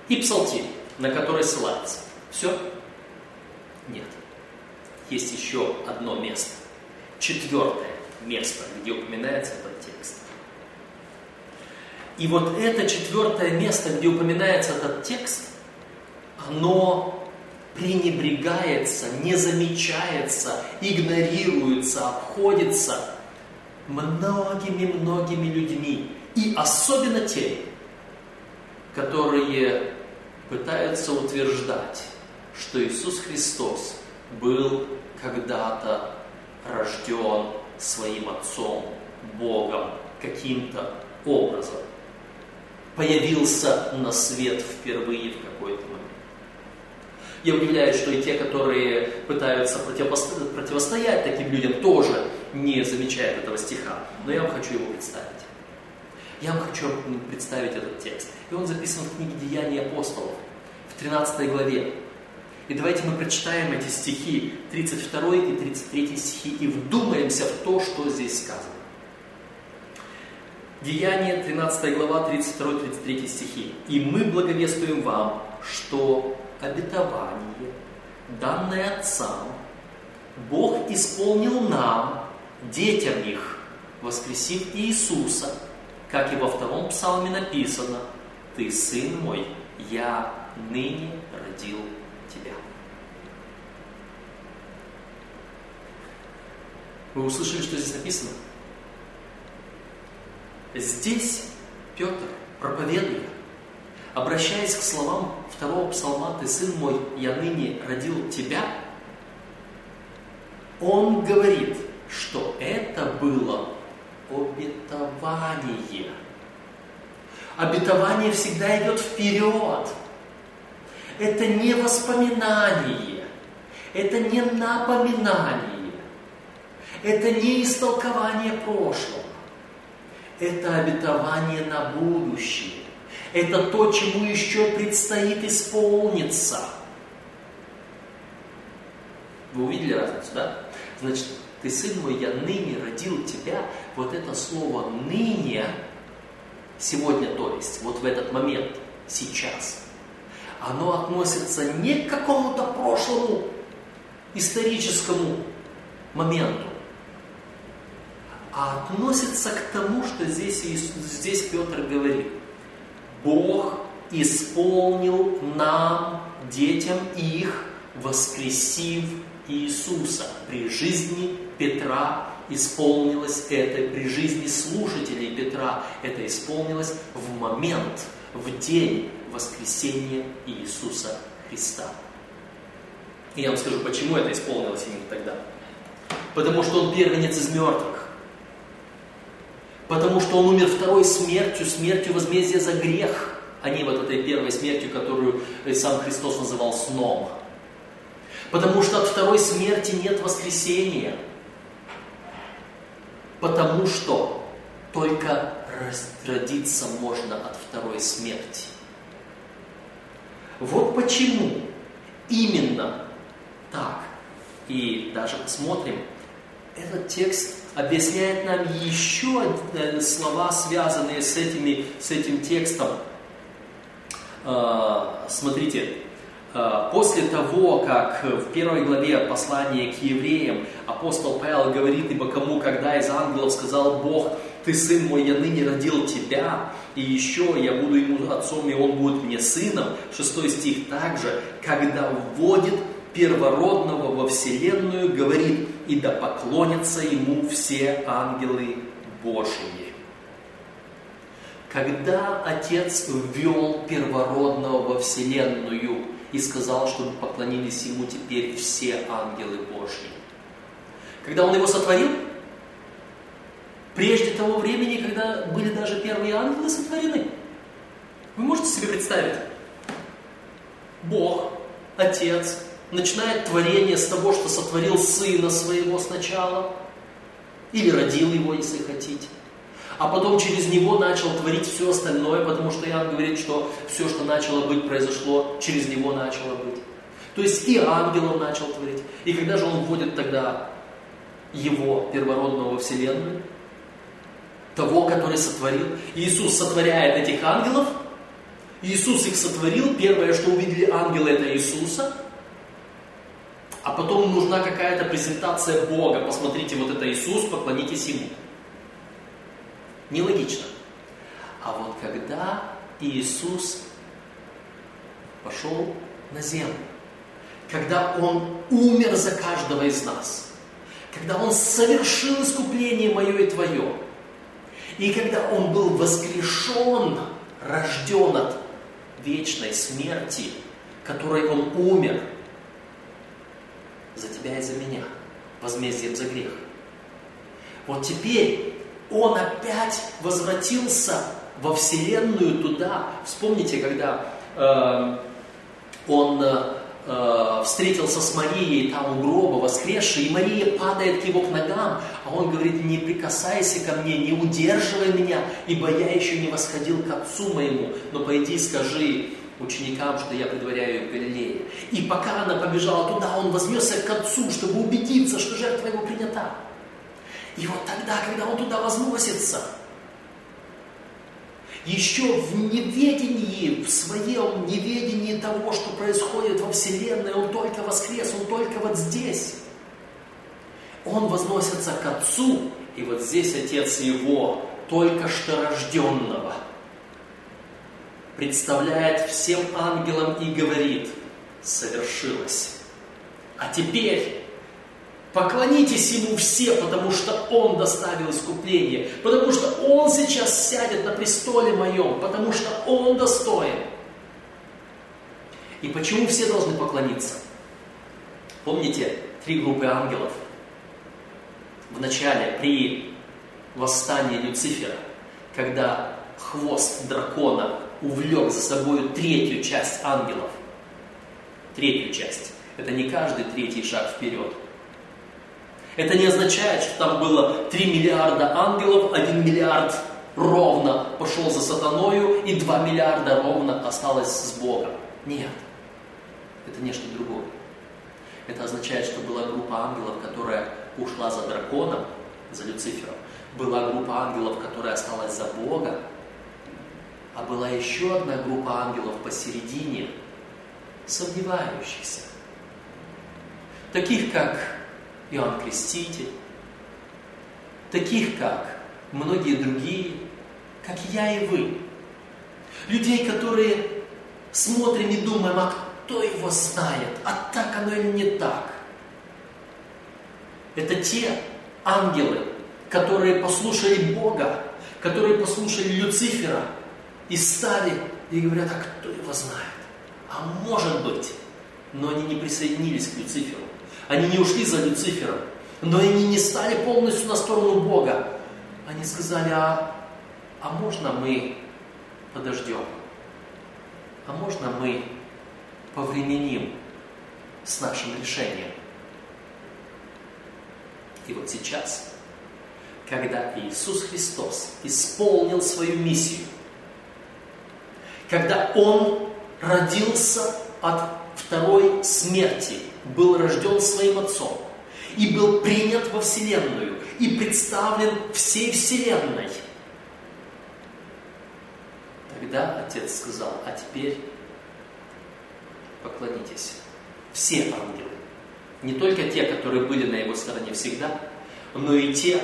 И псалтирь, на который ссылается. Все? Нет. Есть еще одно место. Четвертое место, где упоминается этот текст. И вот это четвертое место, где упоминается этот текст, оно пренебрегается, не замечается, игнорируется, обходится многими-многими людьми. И особенно теми, которые пытаются утверждать, что Иисус Христос был когда-то рожден своим Отцом, Богом, каким-то образом появился на свет впервые в. Я удивляюсь, что и те, которые пытаются противостоять таким людям, тоже не замечают этого стиха. Но я вам хочу его представить. Я вам хочу представить этот текст. И он записан в книге «Деяния апостолов» в 13 главе. И давайте мы прочитаем эти стихи, 32 и 33 стихи, и вдумаемся в то, что здесь сказано. Деяние, 13 глава, 32-33 стихи. «И мы благовествуем вам, что обетование, данное отцам, Бог исполнил нам, детям их, воскресив Иисуса, как и во втором псалме написано, «Ты, сын мой, я ныне родил тебя». Вы услышали, что здесь написано? Здесь Петр, проповедуя, обращаясь к словам второго псалма «Ты, сын мой, я ныне родил тебя», он говорит, что это было обетование. Обетование всегда идет вперед. Это не воспоминание, это не напоминание, это не истолкование прошлого это обетование на будущее. Это то, чему еще предстоит исполниться. Вы увидели разницу, да? Значит, ты, сын мой, я ныне родил тебя. Вот это слово «ныне» сегодня то есть, вот в этот момент, сейчас, оно относится не к какому-то прошлому историческому моменту, а относится к тому, что здесь, здесь Петр говорит. Бог исполнил нам, детям их, воскресив Иисуса. При жизни Петра исполнилось это, при жизни слушателей Петра это исполнилось в момент, в день воскресения Иисуса Христа. И я вам скажу, почему это исполнилось именно тогда. Потому что он первенец из мертвых. Потому что он умер второй смертью, смертью возмездия за грех, а не вот этой первой смертью, которую сам Христос называл сном. Потому что от второй смерти нет воскресения. Потому что только родиться можно от второй смерти. Вот почему именно так. И даже посмотрим, этот текст объясняет нам еще слова, связанные с, этими, с этим текстом. А, смотрите, а, после того, как в первой главе послания к евреям апостол Павел говорит, ибо кому, когда из ангелов сказал Бог, ты сын мой, я ныне родил тебя, и еще я буду ему отцом, и он будет мне сыном. Шестой стих также, когда вводит первородного во вселенную, говорит, и да поклонятся ему все ангелы Божьи. Когда Отец ввел первородного во вселенную и сказал, чтобы поклонились ему теперь все ангелы Божьи. Когда Он его сотворил, прежде того времени, когда были даже первые ангелы сотворены. Вы можете себе представить? Бог, Отец, начинает творение с того, что сотворил Сына Своего сначала, или родил Его, если хотите. А потом через него начал творить все остальное, потому что Иоанн говорит, что все, что начало быть, произошло, через него начало быть. То есть и ангелов начал творить. И когда же он вводит тогда его, первородного во Вселенную, того, который сотворил. Иисус сотворяет этих ангелов. Иисус их сотворил. Первое, что увидели ангелы, это Иисуса. А потом нужна какая-то презентация Бога. Посмотрите, вот это Иисус, поклонитесь Ему. Нелогично. А вот когда Иисус пошел на землю, когда Он умер за каждого из нас, когда Он совершил искупление мое и твое, и когда Он был воскрешен, рожден от вечной смерти, которой Он умер за тебя и за меня, возмездием за грех. Вот теперь Он опять возвратился во Вселенную туда. Вспомните, когда э, Он э, Э, встретился с Марией там у гроба, воскресшей, и Мария падает к его к ногам, а он говорит, не прикасайся ко мне, не удерживай меня, ибо я еще не восходил к отцу моему, но пойди скажи ученикам, что я предваряю в Галилее. И пока она побежала туда, он вознесся к отцу, чтобы убедиться, что жертва его принята. И вот тогда, когда он туда возносится, еще в неведении, в своем неведении того, что происходит во Вселенной, он только воскрес, он только вот здесь. Он возносится к Отцу, и вот здесь Отец его, только что рожденного, представляет всем ангелам и говорит, совершилось. А теперь Поклонитесь Ему все, потому что Он доставил искупление, потому что Он сейчас сядет на престоле моем, потому что Он достоин. И почему все должны поклониться? Помните три группы ангелов? В начале, при восстании Люцифера, когда хвост дракона увлек за собой третью часть ангелов. Третью часть. Это не каждый третий шаг вперед. Это не означает, что там было 3 миллиарда ангелов, 1 миллиард ровно пошел за сатаною, и 2 миллиарда ровно осталось с Богом. Нет. Это нечто другое. Это означает, что была группа ангелов, которая ушла за драконом, за Люцифером. Была группа ангелов, которая осталась за Бога. А была еще одна группа ангелов посередине, сомневающихся. Таких, как Иоанн Креститель, таких, как многие другие, как я и вы. Людей, которые смотрим и думаем, а кто его знает, а так оно или не так. Это те ангелы, которые послушали Бога, которые послушали Люцифера и стали и говорят, а кто его знает? А может быть, но они не присоединились к Люциферу. Они не ушли за Люцифером, но они не стали полностью на сторону Бога. Они сказали, а, а можно мы подождем? А можно мы повременим с нашим решением? И вот сейчас, когда Иисус Христос исполнил свою миссию, когда Он родился от второй смерти, был рожден своим Отцом и был принят во Вселенную и представлен всей Вселенной. Тогда Отец сказал, а теперь поклонитесь. Все ангелы. Не только те, которые были на его стороне всегда, но и те,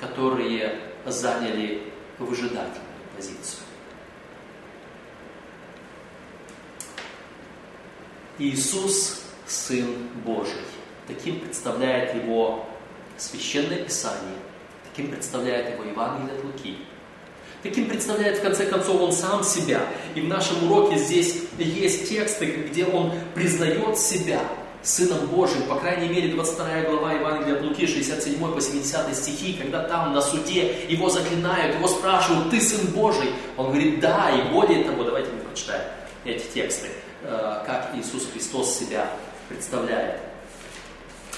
которые заняли выжидательную позицию. Иисус – Сын Божий. Таким представляет его Священное Писание. Таким представляет его Евангелие от Луки. Таким представляет, в конце концов, он сам себя. И в нашем уроке здесь есть тексты, где он признает себя Сыном Божьим, по крайней мере, 22 глава Евангелия от Луки, 67 по 70 стихи, когда там на суде его заклинают, его спрашивают, ты Сын Божий? Он говорит, да, и более того, давайте мы прочитаем эти тексты, как Иисус Христос себя представляет.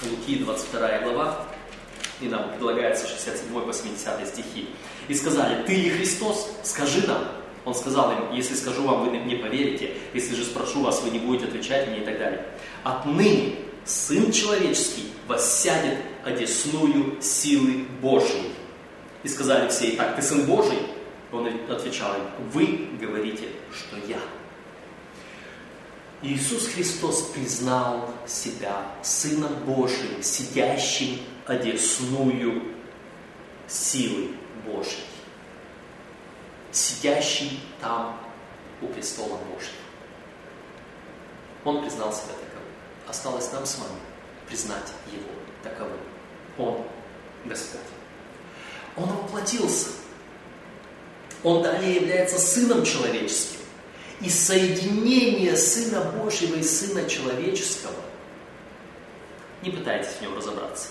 Луки, 22 глава, и нам предлагается 67 по 70 стихи. И сказали, ты ли Христос? Скажи нам. Он сказал им, если скажу вам, вы мне поверите, если же спрошу вас, вы не будете отвечать мне и так далее. Отныне Сын Человеческий воссядет одесную силы Божьей. И сказали все, итак, ты Сын Божий? Он отвечал им, вы говорите, что я. Иисус Христос признал себя Сыном Божьим, сидящим одесную силы Божьей сидящий там у престола Божьего. Он признал себя таковым. Осталось нам с вами признать Его таковым. Он Господь. Он воплотился. Он далее является Сыном Человеческим. И соединение Сына Божьего и Сына Человеческого, не пытайтесь в нем разобраться,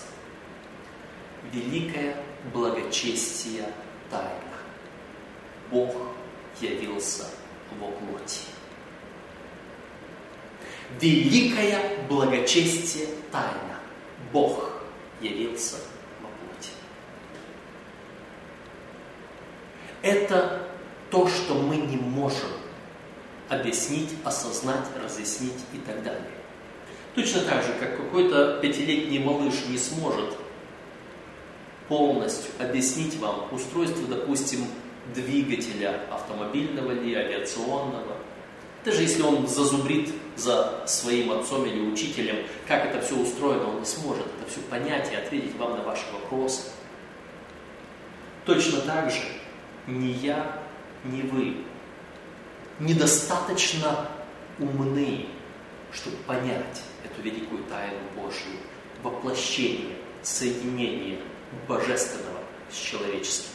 великое благочестие тайны. Бог явился во плоти. Великое благочестие тайна. Бог явился во плоти. Это то, что мы не можем объяснить, осознать, разъяснить и так далее. Точно так же, как какой-то пятилетний малыш не сможет полностью объяснить вам устройство, допустим, двигателя автомобильного или авиационного. Даже если он зазубрит за своим отцом или учителем, как это все устроено, он не сможет это все понять и ответить вам на ваши вопросы. Точно так же ни я, ни вы недостаточно умны, чтобы понять эту великую тайну Божью, воплощение, соединение божественного с человеческим.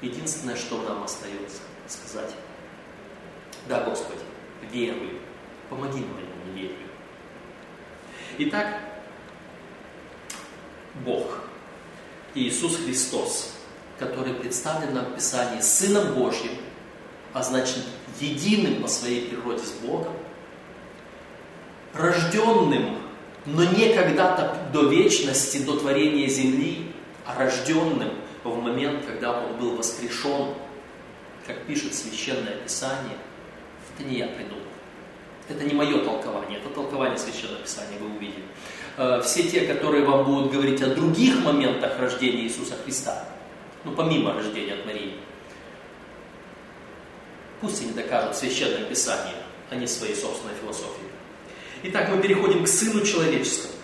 Единственное, что нам остается сказать, да, Господи, верую, помоги моему неверию. Итак, Бог, Иисус Христос, который представлен нам в Писании Сыном Божьим, а значит единым по своей природе с Богом, рожденным, но не когда-то до вечности, до творения земли, а рожденным в момент, когда он был воскрешен, как пишет Священное Писание, это не я придумал. Это не мое толкование, это толкование Священного Писания, вы увидели. Э, все те, которые вам будут говорить о других моментах рождения Иисуса Христа, ну помимо рождения от Марии, Пусть они докажут священное писание, а не своей собственной философией. Итак, мы переходим к Сыну Человеческому.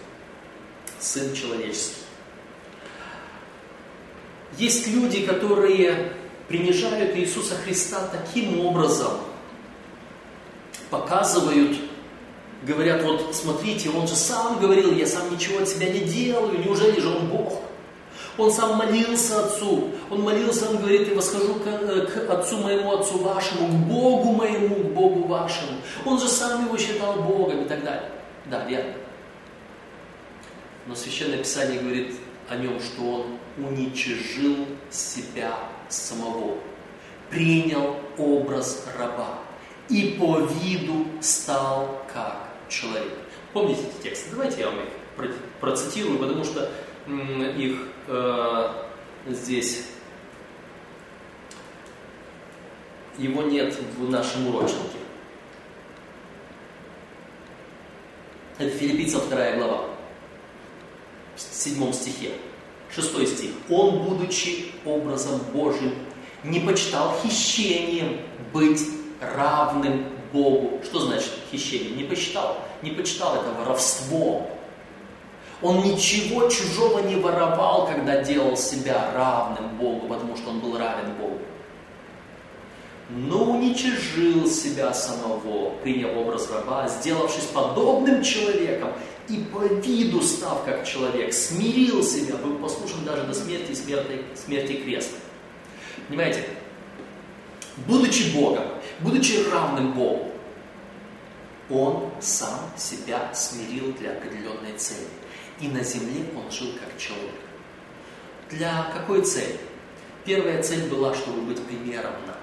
Сын Человеческий. Есть люди, которые принижают Иисуса Христа таким образом, показывают, говорят, вот смотрите, он же сам говорил, я сам ничего от себя не делаю, неужели же он Бог? Он сам молился Отцу, он молился, он говорит, я восхожу к, э, к Отцу моему, Отцу вашему, к Богу моему, к Богу вашему. Он же сам его считал Богом и так далее. Да, верно. Но Священное Писание говорит о нем, что он уничижил себя самого, принял образ раба и по виду стал как человек. Помните эти тексты? Давайте я вам их процитирую, потому что их э, здесь его нет в нашем урочнике. Это Филиппийцам 2 глава, в 7 стихе, 6 стих. «Он, будучи образом Божьим, не почитал хищением быть равным Богу». Что значит хищение? Не посчитал. Не почитал это воровство. Он ничего чужого не воровал, когда делал себя равным Богу, потому что он был равен Богу но уничижил себя самого, приняв образ раба, сделавшись подобным человеком и по виду став как человек, смирил себя, был послушен даже до смерти и смерти, смерти креста. Понимаете, будучи Богом, будучи равным Богу, он сам себя смирил для определенной цели. И на земле он жил как человек. Для какой цели? Первая цель была, чтобы быть примером нам.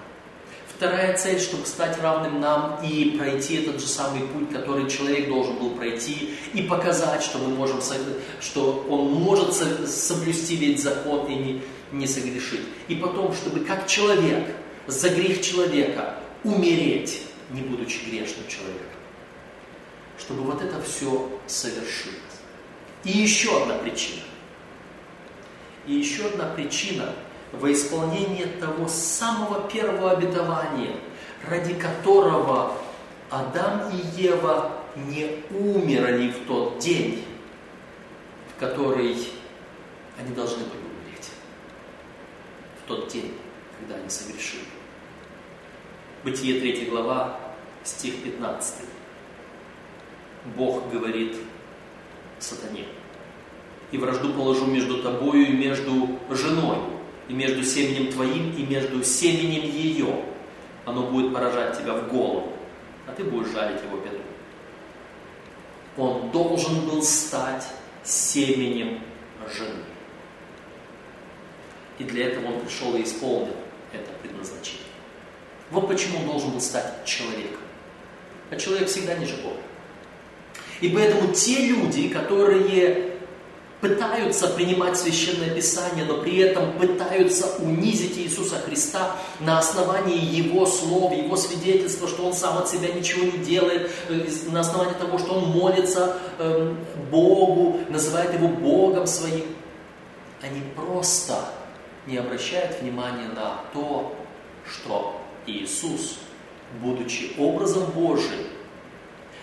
Вторая цель, чтобы стать равным нам и пройти этот же самый путь, который человек должен был пройти, и показать, что мы можем, что он может соблюсти весь закон и не, не согрешить. И потом, чтобы как человек, за грех человека умереть, не будучи грешным человеком. Чтобы вот это все совершить. И еще одна причина. И еще одна причина – во исполнение того самого первого обетования, ради которого Адам и Ева не умерли в тот день, в который они должны были умереть. В тот день, когда они согрешили. Бытие 3 глава, стих 15. Бог говорит сатане. «И вражду положу между тобою и между женой, и между семенем твоим, и между семенем ее. Оно будет поражать тебя в голову, а ты будешь жалить его беду. Он должен был стать семенем жены. И для этого он пришел и исполнил это предназначение. Вот почему он должен был стать человеком. А человек всегда не живой. И поэтому те люди, которые пытаются принимать Священное Писание, но при этом пытаются унизить Иисуса Христа на основании Его слов, Его свидетельства, что Он сам от себя ничего не делает, э, на основании того, что Он молится э, Богу, называет Его Богом своим. Они просто не обращают внимания на то, что Иисус, будучи образом Божиим,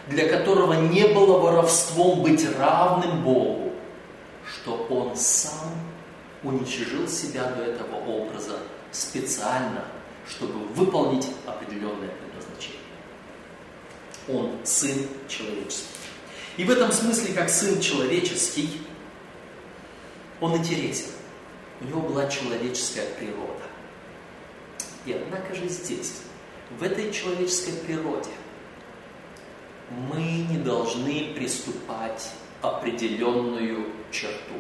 для которого не было воровством быть равным Богу, что он сам уничижил себя до этого образа специально, чтобы выполнить определенное предназначение. Он сын человеческий. И в этом смысле, как сын человеческий, он интересен. У него была человеческая природа. И однако же здесь, в этой человеческой природе, мы не должны приступать определенную черту.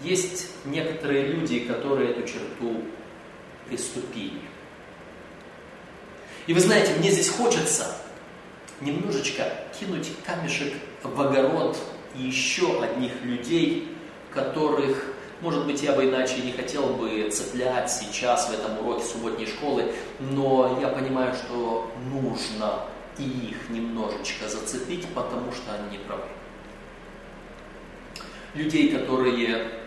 Есть некоторые люди, которые эту черту приступили. И вы знаете, мне здесь хочется немножечко кинуть камешек в огород еще одних людей, которых, может быть, я бы иначе не хотел бы цеплять сейчас в этом уроке субботней школы, но я понимаю, что нужно и их немножечко зацепить, потому что они не правы. Людей, которые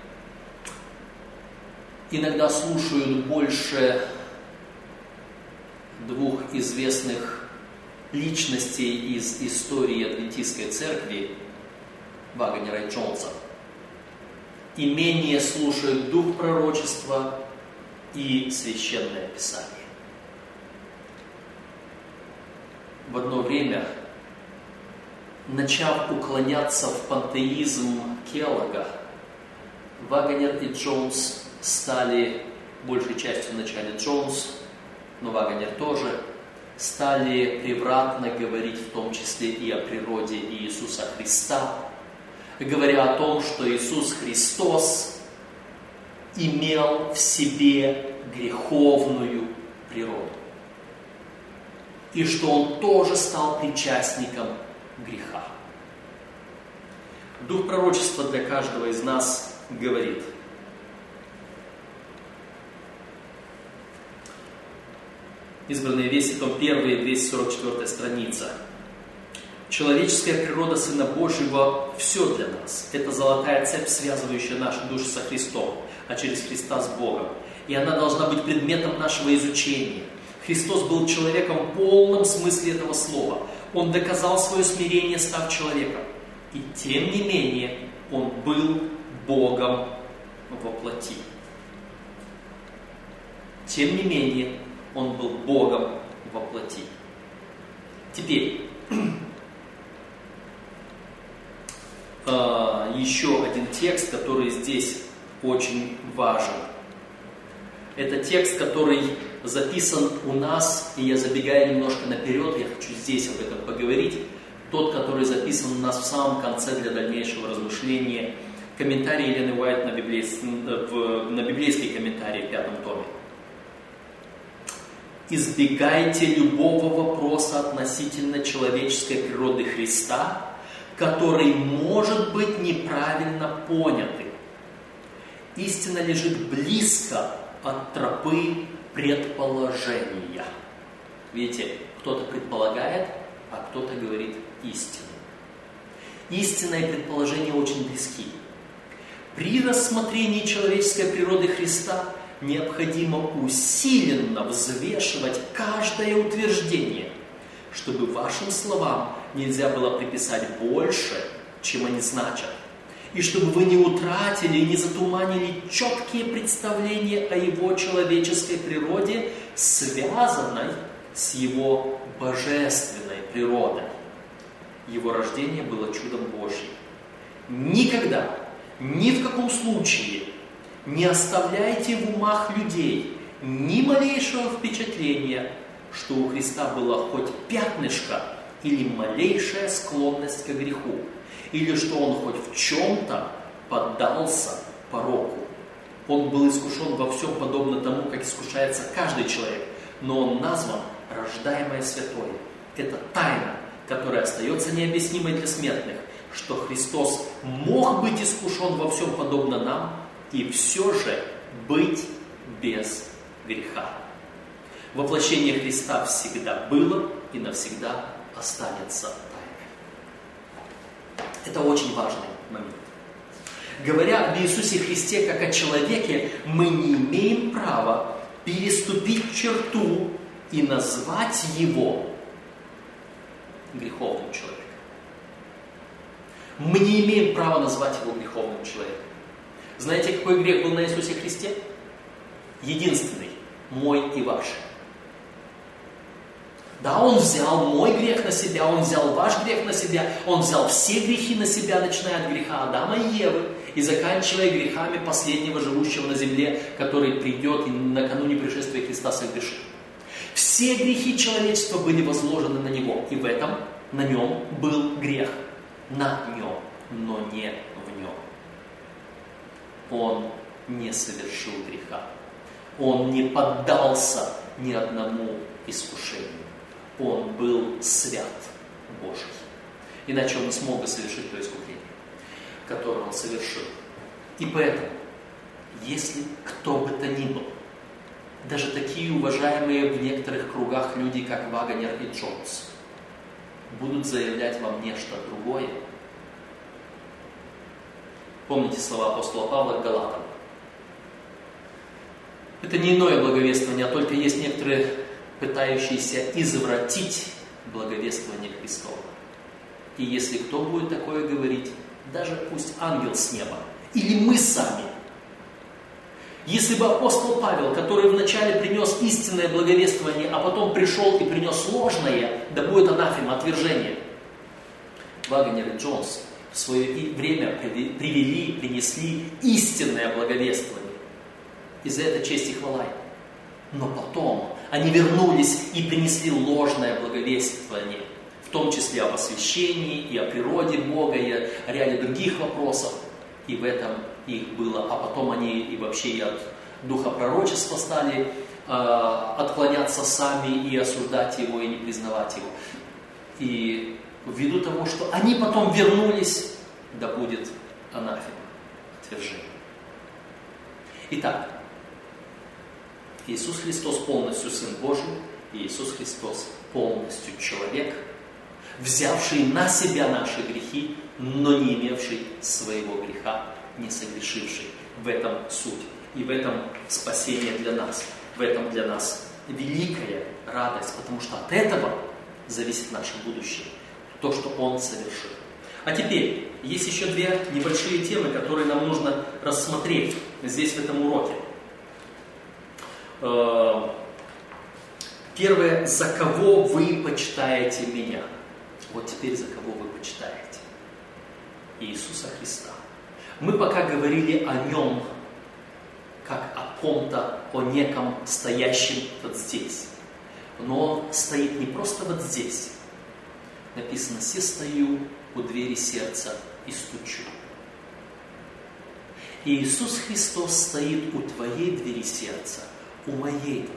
иногда слушают больше двух известных личностей из истории Адвентистской церкви, Вагнера и Джонса, и менее слушают дух пророчества и священное писание. В одно время, начав уклоняться в пантеизм Келлога, Вагнер и Джонс стали, большей частью вначале Джонс, но Вагнер тоже, стали превратно говорить в том числе и о природе Иисуса Христа, говоря о том, что Иисус Христос имел в себе греховную природу. И что Он тоже стал причастником греха. Дух пророчества для каждого из нас говорит. Избранные вести, том 1, 244 страница. Человеческая природа Сына Божьего – все для нас. Это золотая цепь, связывающая наши души со Христом, а через Христа с Богом. И она должна быть предметом нашего изучения. Христос был человеком в полном смысле этого слова. Он доказал свое смирение, став человеком. И тем не менее, Он был Богом во плоти. Тем не менее, Он был Богом во плоти. Теперь, а, еще один текст, который здесь очень важен. Это текст, который записан у нас, и я забегаю немножко наперед, я хочу здесь об этом поговорить. Тот, который записан у нас в самом конце для дальнейшего размышления – комментарий Елены Уайт на, библейс... в... на библейский комментарий в пятом томе. Избегайте любого вопроса относительно человеческой природы Христа, который может быть неправильно понятым. Истина лежит близко от тропы предположения. Видите, кто-то предполагает, а кто-то говорит истину. Истина и предположение очень близки. При рассмотрении человеческой природы Христа необходимо усиленно взвешивать каждое утверждение, чтобы вашим словам нельзя было приписать больше, чем они значат, и чтобы вы не утратили и не затуманили четкие представления о его человеческой природе, связанной с его божественной природой. Его рождение было чудом Божьим. Никогда ни в каком случае не оставляйте в умах людей ни малейшего впечатления, что у Христа была хоть пятнышко или малейшая склонность к греху, или что он хоть в чем-то поддался пороку. Он был искушен во всем подобно тому, как искушается каждый человек, но он назван рождаемое святое. Это тайна, которая остается необъяснимой для смертных, что Христос мог быть искушен во всем подобно нам и все же быть без греха. Воплощение Христа всегда было и навсегда останется. Это очень важный момент. Говоря об Иисусе Христе как о человеке, мы не имеем права переступить черту и назвать Его греховным человеком. Мы не имеем права назвать его греховным человеком. Знаете, какой грех был на Иисусе Христе? Единственный. Мой и ваш. Да, Он взял мой грех на себя, Он взял ваш грех на себя, Он взял все грехи на себя, начиная от греха Адама и Евы, и заканчивая грехами последнего живущего на земле, который придет и накануне пришествия Христа согрешит. Все грехи человечества были возложены на Него, и в этом, на Нем был грех – на нем, но не в нем. Он не совершил греха. Он не поддался ни одному искушению. Он был свят Божий. Иначе он не смог бы совершить то искупление, которое он совершил. И поэтому, если кто бы то ни был, даже такие уважаемые в некоторых кругах люди, как Вагонер и Джонс, будут заявлять вам нечто другое. Помните слова апостола Павла к Галатам. Это не иное благовествование, а только есть некоторые пытающиеся извратить благовествование Христова. И если кто будет такое говорить, даже пусть ангел с неба, или мы сами, если бы апостол Павел, который вначале принес истинное благовествование, а потом пришел и принес ложное, да будет анафема, отвержение. Вагнер и Джонс в свое время привели, принесли истинное благовествование. И за это честь и хвала Но потом они вернулись и принесли ложное благовествование, в том числе о посвящении и о природе Бога, и о ряде других вопросов. И в этом их было. А потом они и вообще и от духа пророчества стали э, отклоняться сами и осуждать его, и не признавать его. И ввиду того, что они потом вернулись, да будет анафема, отвержение. Итак, Иисус Христос полностью Сын Божий, и Иисус Христос полностью человек, взявший на себя наши грехи, но не имевший своего греха, не согрешивший. В этом суть. И в этом спасение для нас. В этом для нас великая радость, потому что от этого зависит наше будущее. То, что Он совершил. А теперь, есть еще две небольшие темы, которые нам нужно рассмотреть здесь, в этом уроке. Э, первое, за кого вы почитаете меня? Вот теперь за кого вы почитаете? Иисуса Христа. Мы пока говорили о нем, как о ком-то, о неком стоящем вот здесь. Но он стоит не просто вот здесь. Написано, «Се стою у двери сердца и стучу». И Иисус Христос стоит у твоей двери сердца, у моей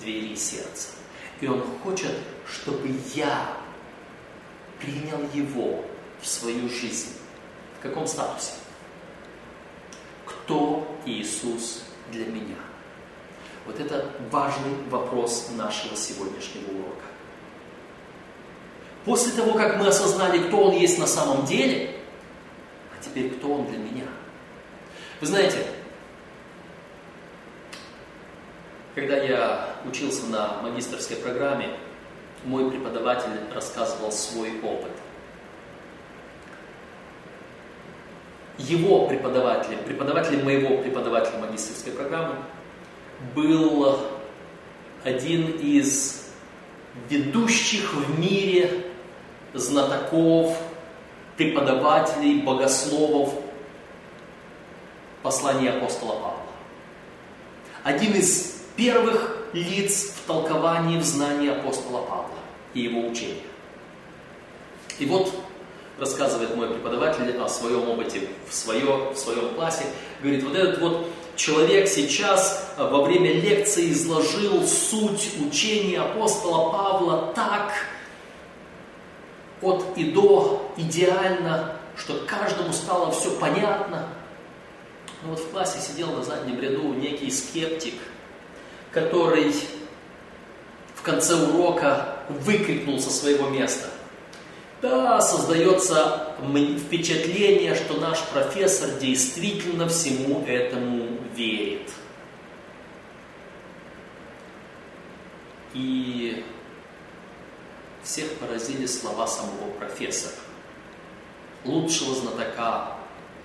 двери сердца. И Он хочет, чтобы я принял Его в свою жизнь. В каком статусе? кто Иисус для меня? Вот это важный вопрос нашего сегодняшнего урока. После того, как мы осознали, кто Он есть на самом деле, а теперь кто Он для меня? Вы знаете, когда я учился на магистрской программе, мой преподаватель рассказывал свой опыт – его преподавателем, преподавателем моего преподавателя магистрской программы, был один из ведущих в мире знатоков, преподавателей, богословов послания апостола Павла. Один из первых лиц в толковании, в знании апостола Павла и его учения. И вот рассказывает мой преподаватель о своем опыте в, свое, в своем классе. Говорит, вот этот вот человек сейчас э, во время лекции изложил суть учения апостола Павла так, от и до, идеально, что каждому стало все понятно. Но вот в классе сидел на заднем ряду некий скептик, который в конце урока выкрикнул со своего места – да, создается впечатление, что наш профессор действительно всему этому верит. И всех поразили слова самого профессора, лучшего знатока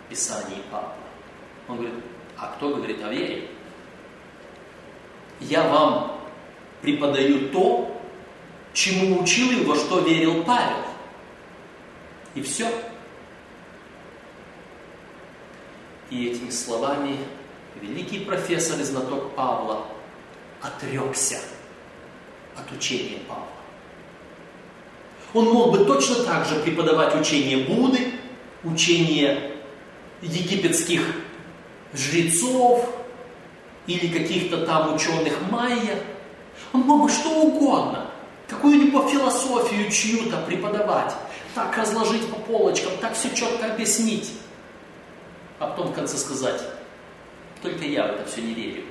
Писаний Павла. Он говорит, а кто говорит о вере? Я вам преподаю то, чему учил и во что верил Павел. И все. И этими словами великий профессор и знаток Павла отрекся от учения Павла. Он мог бы точно так же преподавать учение Будды, учение египетских жрецов или каких-то там ученых майя. Он мог бы что угодно, какую-нибудь философию чью-то преподавать так разложить по полочкам, так все четко объяснить. А потом в конце сказать, только я в это все не верю.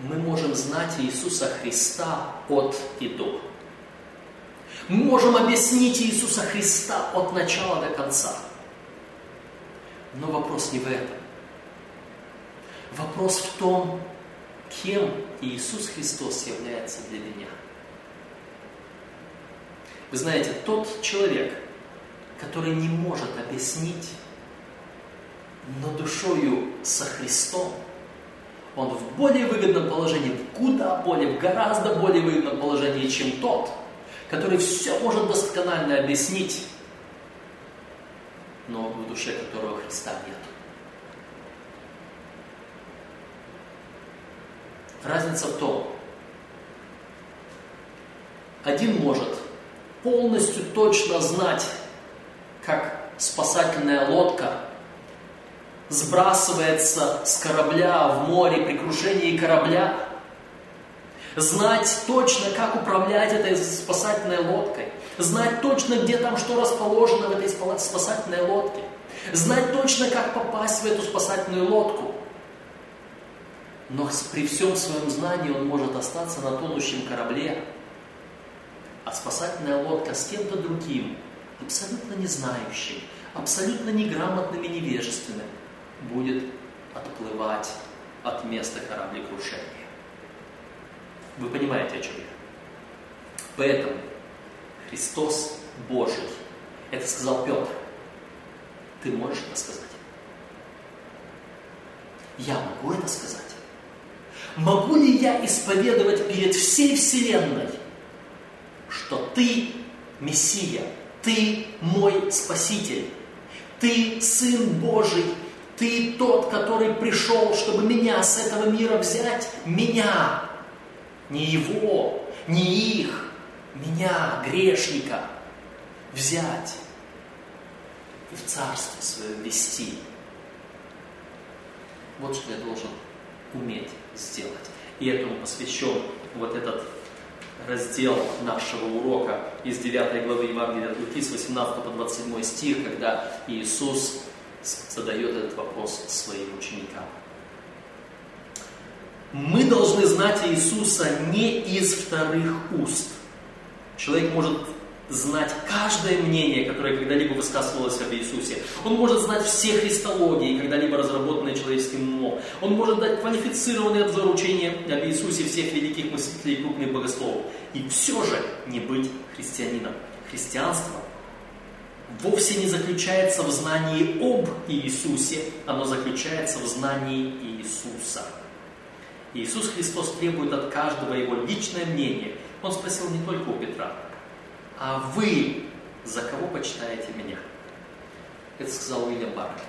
Мы можем знать Иисуса Христа от и до. Мы можем объяснить Иисуса Христа от начала до конца. Но вопрос не в этом. Вопрос в том, кем Иисус Христос является для меня. Вы знаете, тот человек, который не может объяснить, но душою со Христом, он в более выгодном положении, в куда более, в гораздо более выгодном положении, чем тот, который все может досконально объяснить, но в душе которого Христа нет. Разница в том, один может полностью точно знать, как спасательная лодка сбрасывается с корабля в море при крушении корабля, знать точно, как управлять этой спасательной лодкой, знать точно, где там что расположено в этой спасательной лодке, знать точно, как попасть в эту спасательную лодку – но при всем своем знании он может остаться на тонущем корабле, а спасательная лодка с кем-то другим, абсолютно не знающим, абсолютно неграмотным и невежественным, будет отплывать от места кораблекрушения. Вы понимаете, о чем я? Поэтому Христос Божий, это сказал Петр, ты можешь это сказать? Я могу это сказать? Могу ли я исповедовать перед всей Вселенной, что Ты Мессия, Ты мой Спаситель, Ты Сын Божий, Ты тот, который пришел, чтобы меня с этого мира взять, меня, не его, не их, меня, грешника, взять и в Царство Свое ввести. Вот что я должен уметь сделать. И этому посвящен вот этот раздел нашего урока из 9 главы Евангелия от Луки с 18 по 27 стих, когда Иисус задает этот вопрос своим ученикам. Мы должны знать Иисуса не из вторых уст. Человек может знать каждое мнение, которое когда-либо высказывалось об Иисусе. Он может знать все христологии, когда-либо разработанные человеческим умом. Он может дать квалифицированный обзор учения об Иисусе всех великих мыслителей и крупных богословов. И все же не быть христианином. Христианство вовсе не заключается в знании об Иисусе, оно заключается в знании Иисуса. Иисус Христос требует от каждого его личное мнение. Он спросил не только у Петра, а вы за кого почитаете меня? Это сказал Уильям Баркли.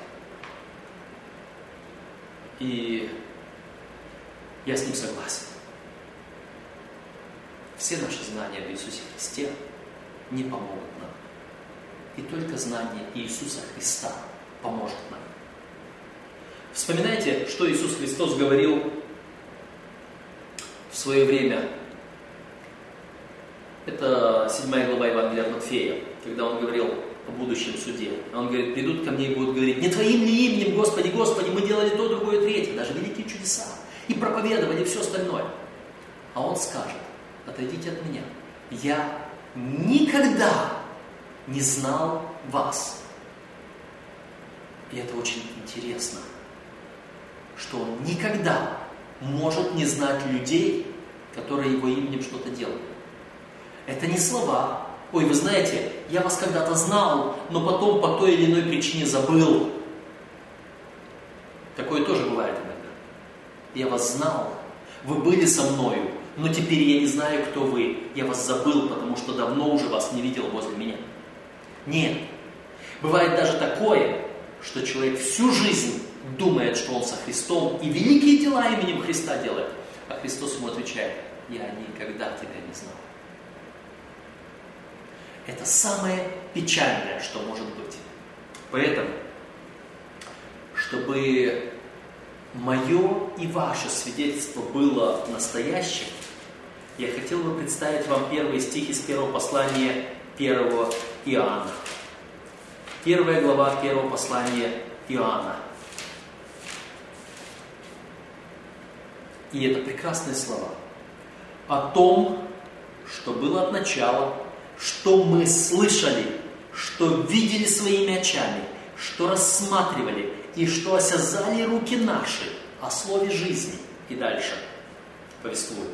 И я с ним согласен. Все наши знания об Иисусе Христе не помогут нам. И только знание Иисуса Христа поможет нам. Вспоминайте, что Иисус Христос говорил свое время это седьмая глава Евангелия от Матфея, когда он говорил о будущем суде. Он говорит, придут ко мне и будут говорить, не твоим ли именем, Господи, Господи, мы делали то, другое, третье, даже великие чудеса, и проповедовали все остальное. А он скажет, отойдите от меня, я никогда не знал вас. И это очень интересно, что он никогда может не знать людей, которые его именем что-то делают. Это не слова. Ой, вы знаете, я вас когда-то знал, но потом по той или иной причине забыл. Такое тоже бывает иногда. Я вас знал, вы были со мною, но теперь я не знаю, кто вы. Я вас забыл, потому что давно уже вас не видел возле меня. Нет. Бывает даже такое, что человек всю жизнь думает, что он со Христом и великие дела именем Христа делает. А Христос ему отвечает, я никогда тебя не знал. Это самое печальное, что может быть. Поэтому, чтобы мое и ваше свидетельство было настоящим, я хотел бы представить вам первый стих из первого послания первого Иоанна. Первая глава первого послания Иоанна. И это прекрасные слова. О том, что было от начала, что мы слышали, что видели своими очами, что рассматривали и что осязали руки наши о слове жизни. И дальше. повествую.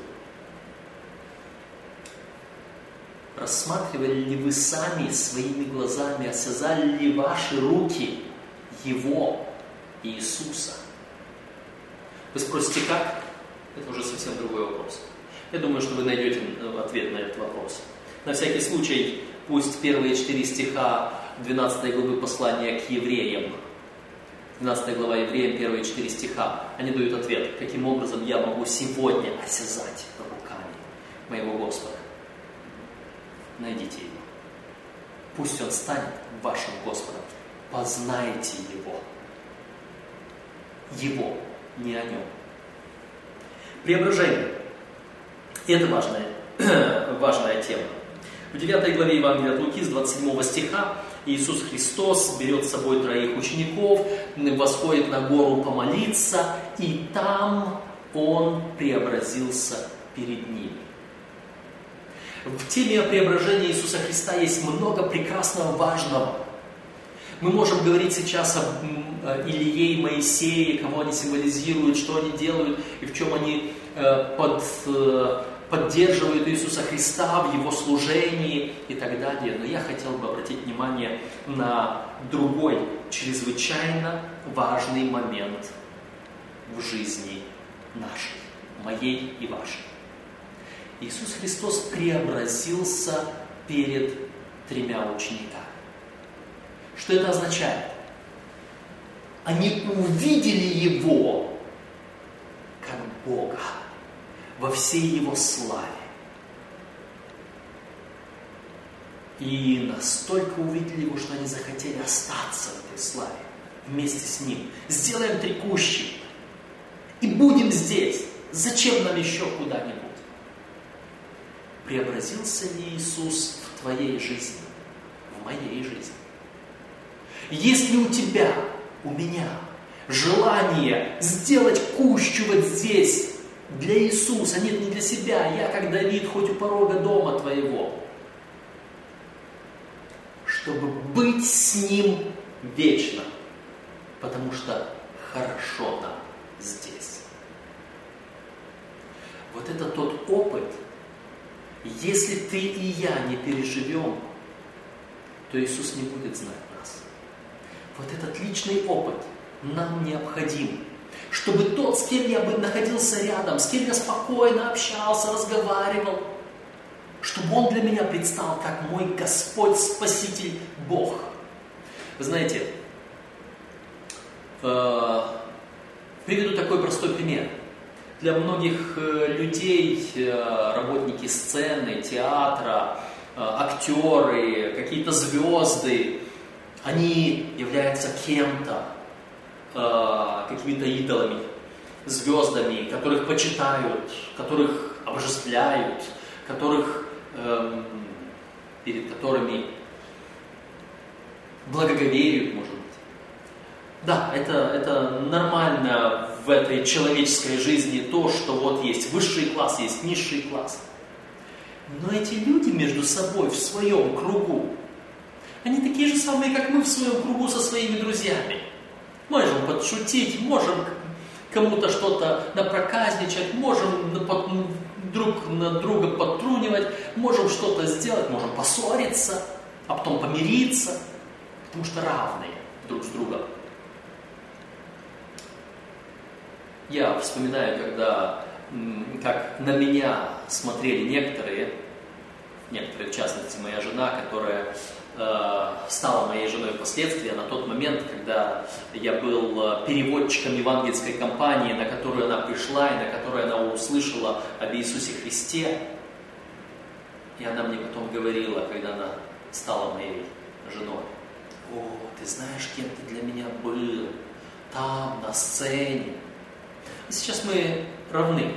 Рассматривали ли вы сами своими глазами, осязали ли ваши руки Его, Иисуса? Вы спросите, как? Это уже совсем другой вопрос. Я думаю, что вы найдете э, ответ на этот вопрос. На всякий случай, пусть первые четыре стиха 12 главы послания к евреям, 12 глава евреям, первые четыре стиха, они дают ответ, каким образом я могу сегодня осязать руками моего Господа. Найдите его. Пусть он станет вашим Господом. Познайте его. Его, не о нем. Преображение. Это важная, важная тема. В 9 главе Евангелия от Луки с 27 стиха Иисус Христос берет с собой троих учеников, восходит на гору помолиться, и там Он преобразился перед ними. В теме о преображении Иисуса Христа есть много прекрасного, важного. Мы можем говорить сейчас об Илье и Моисее, кого они символизируют, что они делают и в чем они э, под, э, поддерживают Иисуса Христа в Его служении и так далее. Но я хотел бы обратить внимание на другой, чрезвычайно важный момент в жизни нашей, моей и вашей. Иисус Христос преобразился перед тремя учениками. Что это означает? Они увидели Его как Бога во всей Его славе. И настолько увидели Его, что они захотели остаться в этой славе вместе с Ним. Сделаем три и будем здесь. Зачем нам еще куда-нибудь? Преобразился ли Иисус в твоей жизни, в моей жизни? Если у тебя, у меня желание сделать кущу вот здесь, для Иисуса, нет, не для себя, я как Давид, хоть у порога дома твоего, чтобы быть с Ним вечно, потому что хорошо нам здесь. Вот это тот опыт, если ты и я не переживем, то Иисус не будет знать нас. Вот этот личный опыт нам необходим, чтобы тот, с кем я бы находился рядом, с кем я спокойно общался, разговаривал, чтобы он для меня предстал как мой Господь, Спаситель, Бог. Вы знаете, э, приведу такой простой пример – для многих э, людей, э, работники сцены, театра, актеры, какие-то звезды, они являются кем-то, какими-то идолами, звездами, которых почитают, которых обожествляют, которых, эм, перед которыми благоговеют, может быть. Да, это, это нормально в этой человеческой жизни то, что вот есть высший класс, есть низший класс. Но эти люди между собой в своем кругу, они такие же самые, как мы в своем кругу со своими друзьями. Можем подшутить, можем кому-то что-то напроказничать, можем друг на друга подтрунивать, можем что-то сделать, можем поссориться, а потом помириться, потому что равные друг с другом. Я вспоминаю, когда, как на меня смотрели некоторые, некоторые, в частности, моя жена, которая стала моей женой впоследствии, на тот момент, когда я был э, переводчиком евангельской компании, на которую она пришла и на которой она услышала об Иисусе Христе. И она мне потом говорила, когда она стала моей женой, «О, ты знаешь, кем ты для меня был, там, на сцене, Сейчас мы равны.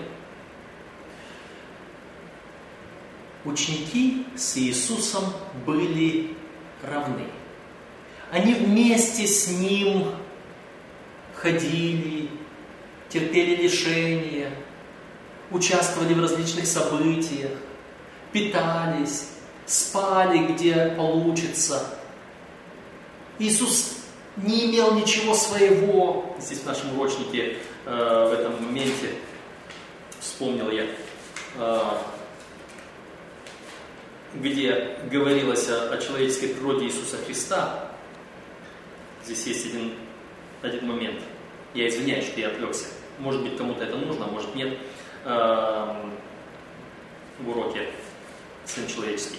Ученики с Иисусом были равны. Они вместе с Ним ходили, терпели лишения, участвовали в различных событиях, питались, спали, где получится. Иисус не имел ничего своего. Здесь в нашем урочнике э, в этом моменте вспомнил я, а, где говорилось о, о человеческой природе Иисуса Христа. Здесь есть один, один момент. Я извиняюсь, что я отвлекся. Может быть, кому-то это нужно, может нет. А, в уроке Сын Человеческий.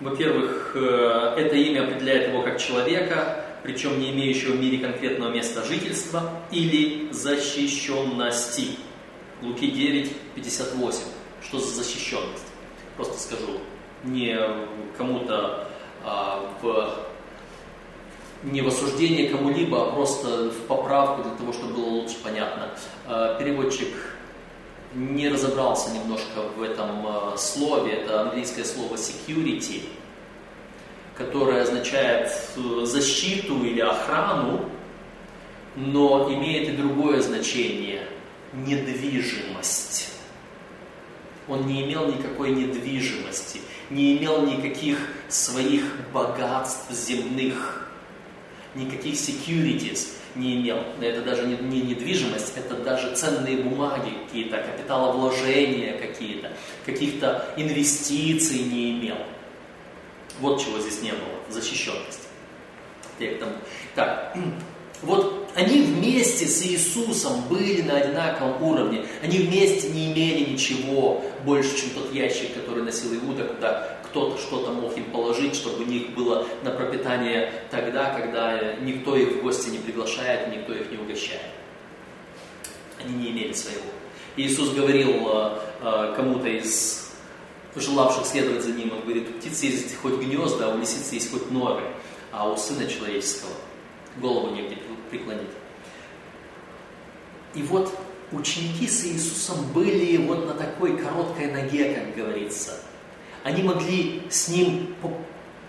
Во-первых, э, это имя определяет его как человека, причем не имеющего в мире конкретного места жительства или защищенности. Луки 9, 58. Что за защищенность? Просто скажу, не кому-то а, в не в осуждение кому-либо, а просто в поправку для того, чтобы было лучше понятно. А, переводчик не разобрался немножко в этом а, слове. Это английское слово security – которое означает защиту или охрану, но имеет и другое значение – недвижимость. Он не имел никакой недвижимости, не имел никаких своих богатств земных, никаких securities не имел. Это даже не, не недвижимость, это даже ценные бумаги какие-то, капиталовложения какие-то, каких-то инвестиций не имел. Вот чего здесь не было, защищенность. Так, вот они вместе с Иисусом были на одинаковом уровне. Они вместе не имели ничего больше, чем тот ящик, который носил Иуда, куда кто-то что-то мог им положить, чтобы у них было на пропитание тогда, когда никто их в гости не приглашает, никто их не угощает. Они не имели своего. Иисус говорил э, э, кому-то из желавших следовать за ним. Он говорит, у птицы есть хоть гнезда, а у лисицы есть хоть норы, а у Сына Человеческого голову негде преклонить. И вот ученики с Иисусом были вот на такой короткой ноге, как говорится. Они могли с Ним,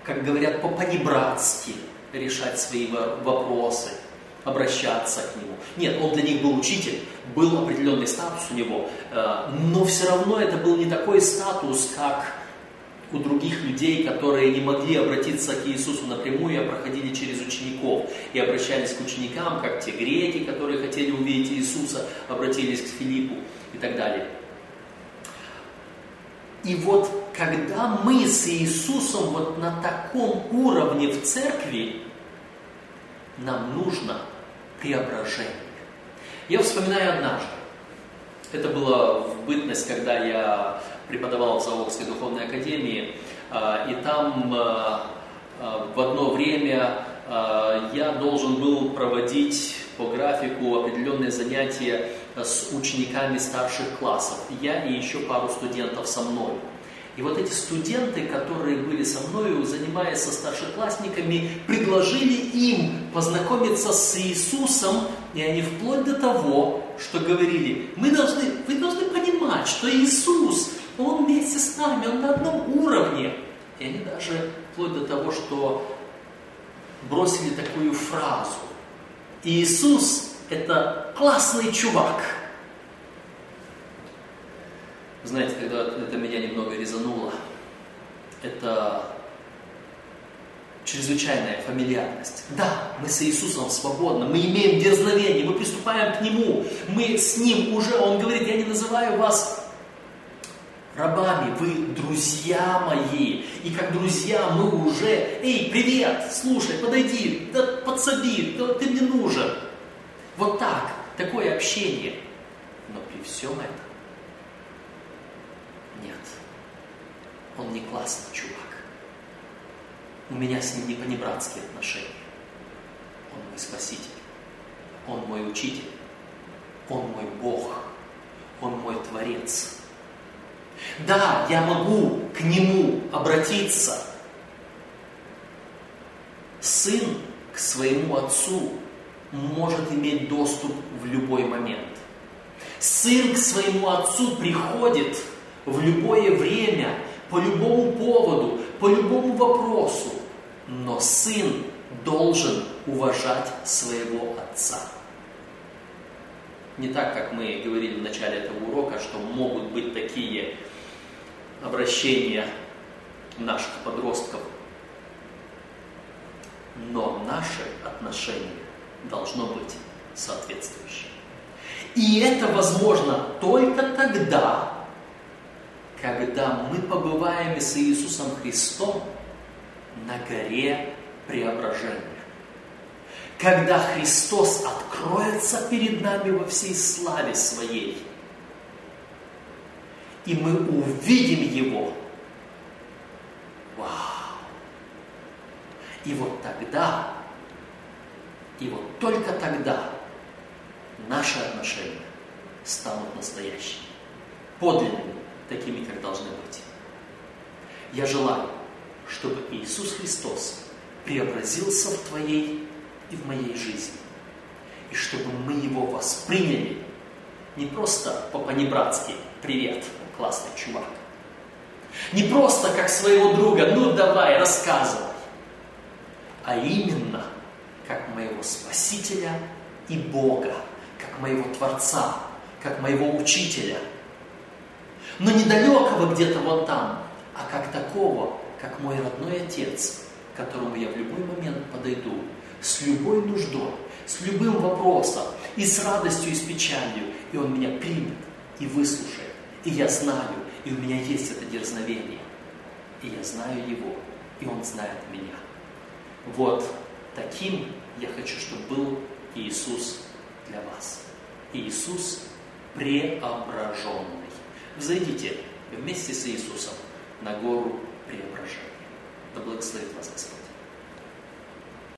как говорят, по-понебратски решать свои вопросы – обращаться к нему. Нет, он для них был учитель, был определенный статус у него, э, но все равно это был не такой статус, как у других людей, которые не могли обратиться к Иисусу напрямую, а проходили через учеников и обращались к ученикам, как те греки, которые хотели увидеть Иисуса, обратились к Филиппу и так далее. И вот когда мы с Иисусом вот на таком уровне в церкви, нам нужно преображение. Я вспоминаю однажды. Это было в бытность, когда я преподавал в Заволжской духовной академии, а, и там а, а, в одно время я должен был проводить по графику определенные занятия с учениками старших классов. Я и еще пару студентов со мной. И вот эти студенты, которые были со мной, занимаясь со старшеклассниками, предложили им познакомиться с Иисусом, и они вплоть до того, что говорили, мы должны, вы должны понимать, что Иисус, Он вместе с нами, Он на одном уровне. И они даже вплоть до того, что бросили такую фразу. Иисус – это классный чувак – знаете, когда это меня немного резануло, это чрезвычайная фамильярность. Да, мы с Иисусом свободны, мы имеем дерзновение, мы приступаем к Нему, мы с Ним уже, Он говорит, я не называю вас рабами, вы друзья мои. И как друзья мы уже, эй, привет, слушай, подойди, да подсоби, да, ты мне нужен. Вот так, такое общение. Но при всем этом он не классный чувак. У меня с ним не понебратские отношения. Он мой спаситель. Он мой учитель. Он мой Бог. Он мой Творец. Да, я могу к Нему обратиться. Сын к своему отцу может иметь доступ в любой момент. Сын к своему отцу приходит в любое время по любому поводу, по любому вопросу. Но сын должен уважать своего отца. Не так, как мы говорили в начале этого урока, что могут быть такие обращения наших подростков. Но наше отношение должно быть соответствующим. И это возможно только тогда, когда мы побываем с Иисусом Христом на горе преображения. Когда Христос откроется перед нами во всей славе Своей, и мы увидим Его. Вау! И вот тогда, и вот только тогда наши отношения станут настоящими, подлинными, такими, как должны быть. Я желаю, чтобы Иисус Христос преобразился в твоей и в моей жизни. И чтобы мы его восприняли не просто по-понебратски «Привет, классный чувак». Не просто как своего друга «Ну давай, рассказывай», а именно как моего Спасителя и Бога, как моего Творца, как моего Учителя. Но недалекого где-то вот там, а как такого, как мой родной Отец, к которому я в любой момент подойду, с любой нуждой, с любым вопросом, и с радостью, и с печалью, и Он меня примет и выслушает. И я знаю, и у меня есть это дерзновение. И я знаю Его, и Он знает меня. Вот таким я хочу, чтобы был Иисус для вас. Иисус преображенный. Взойдите вместе с Иисусом на гору преображения. Да благословит вас Господь.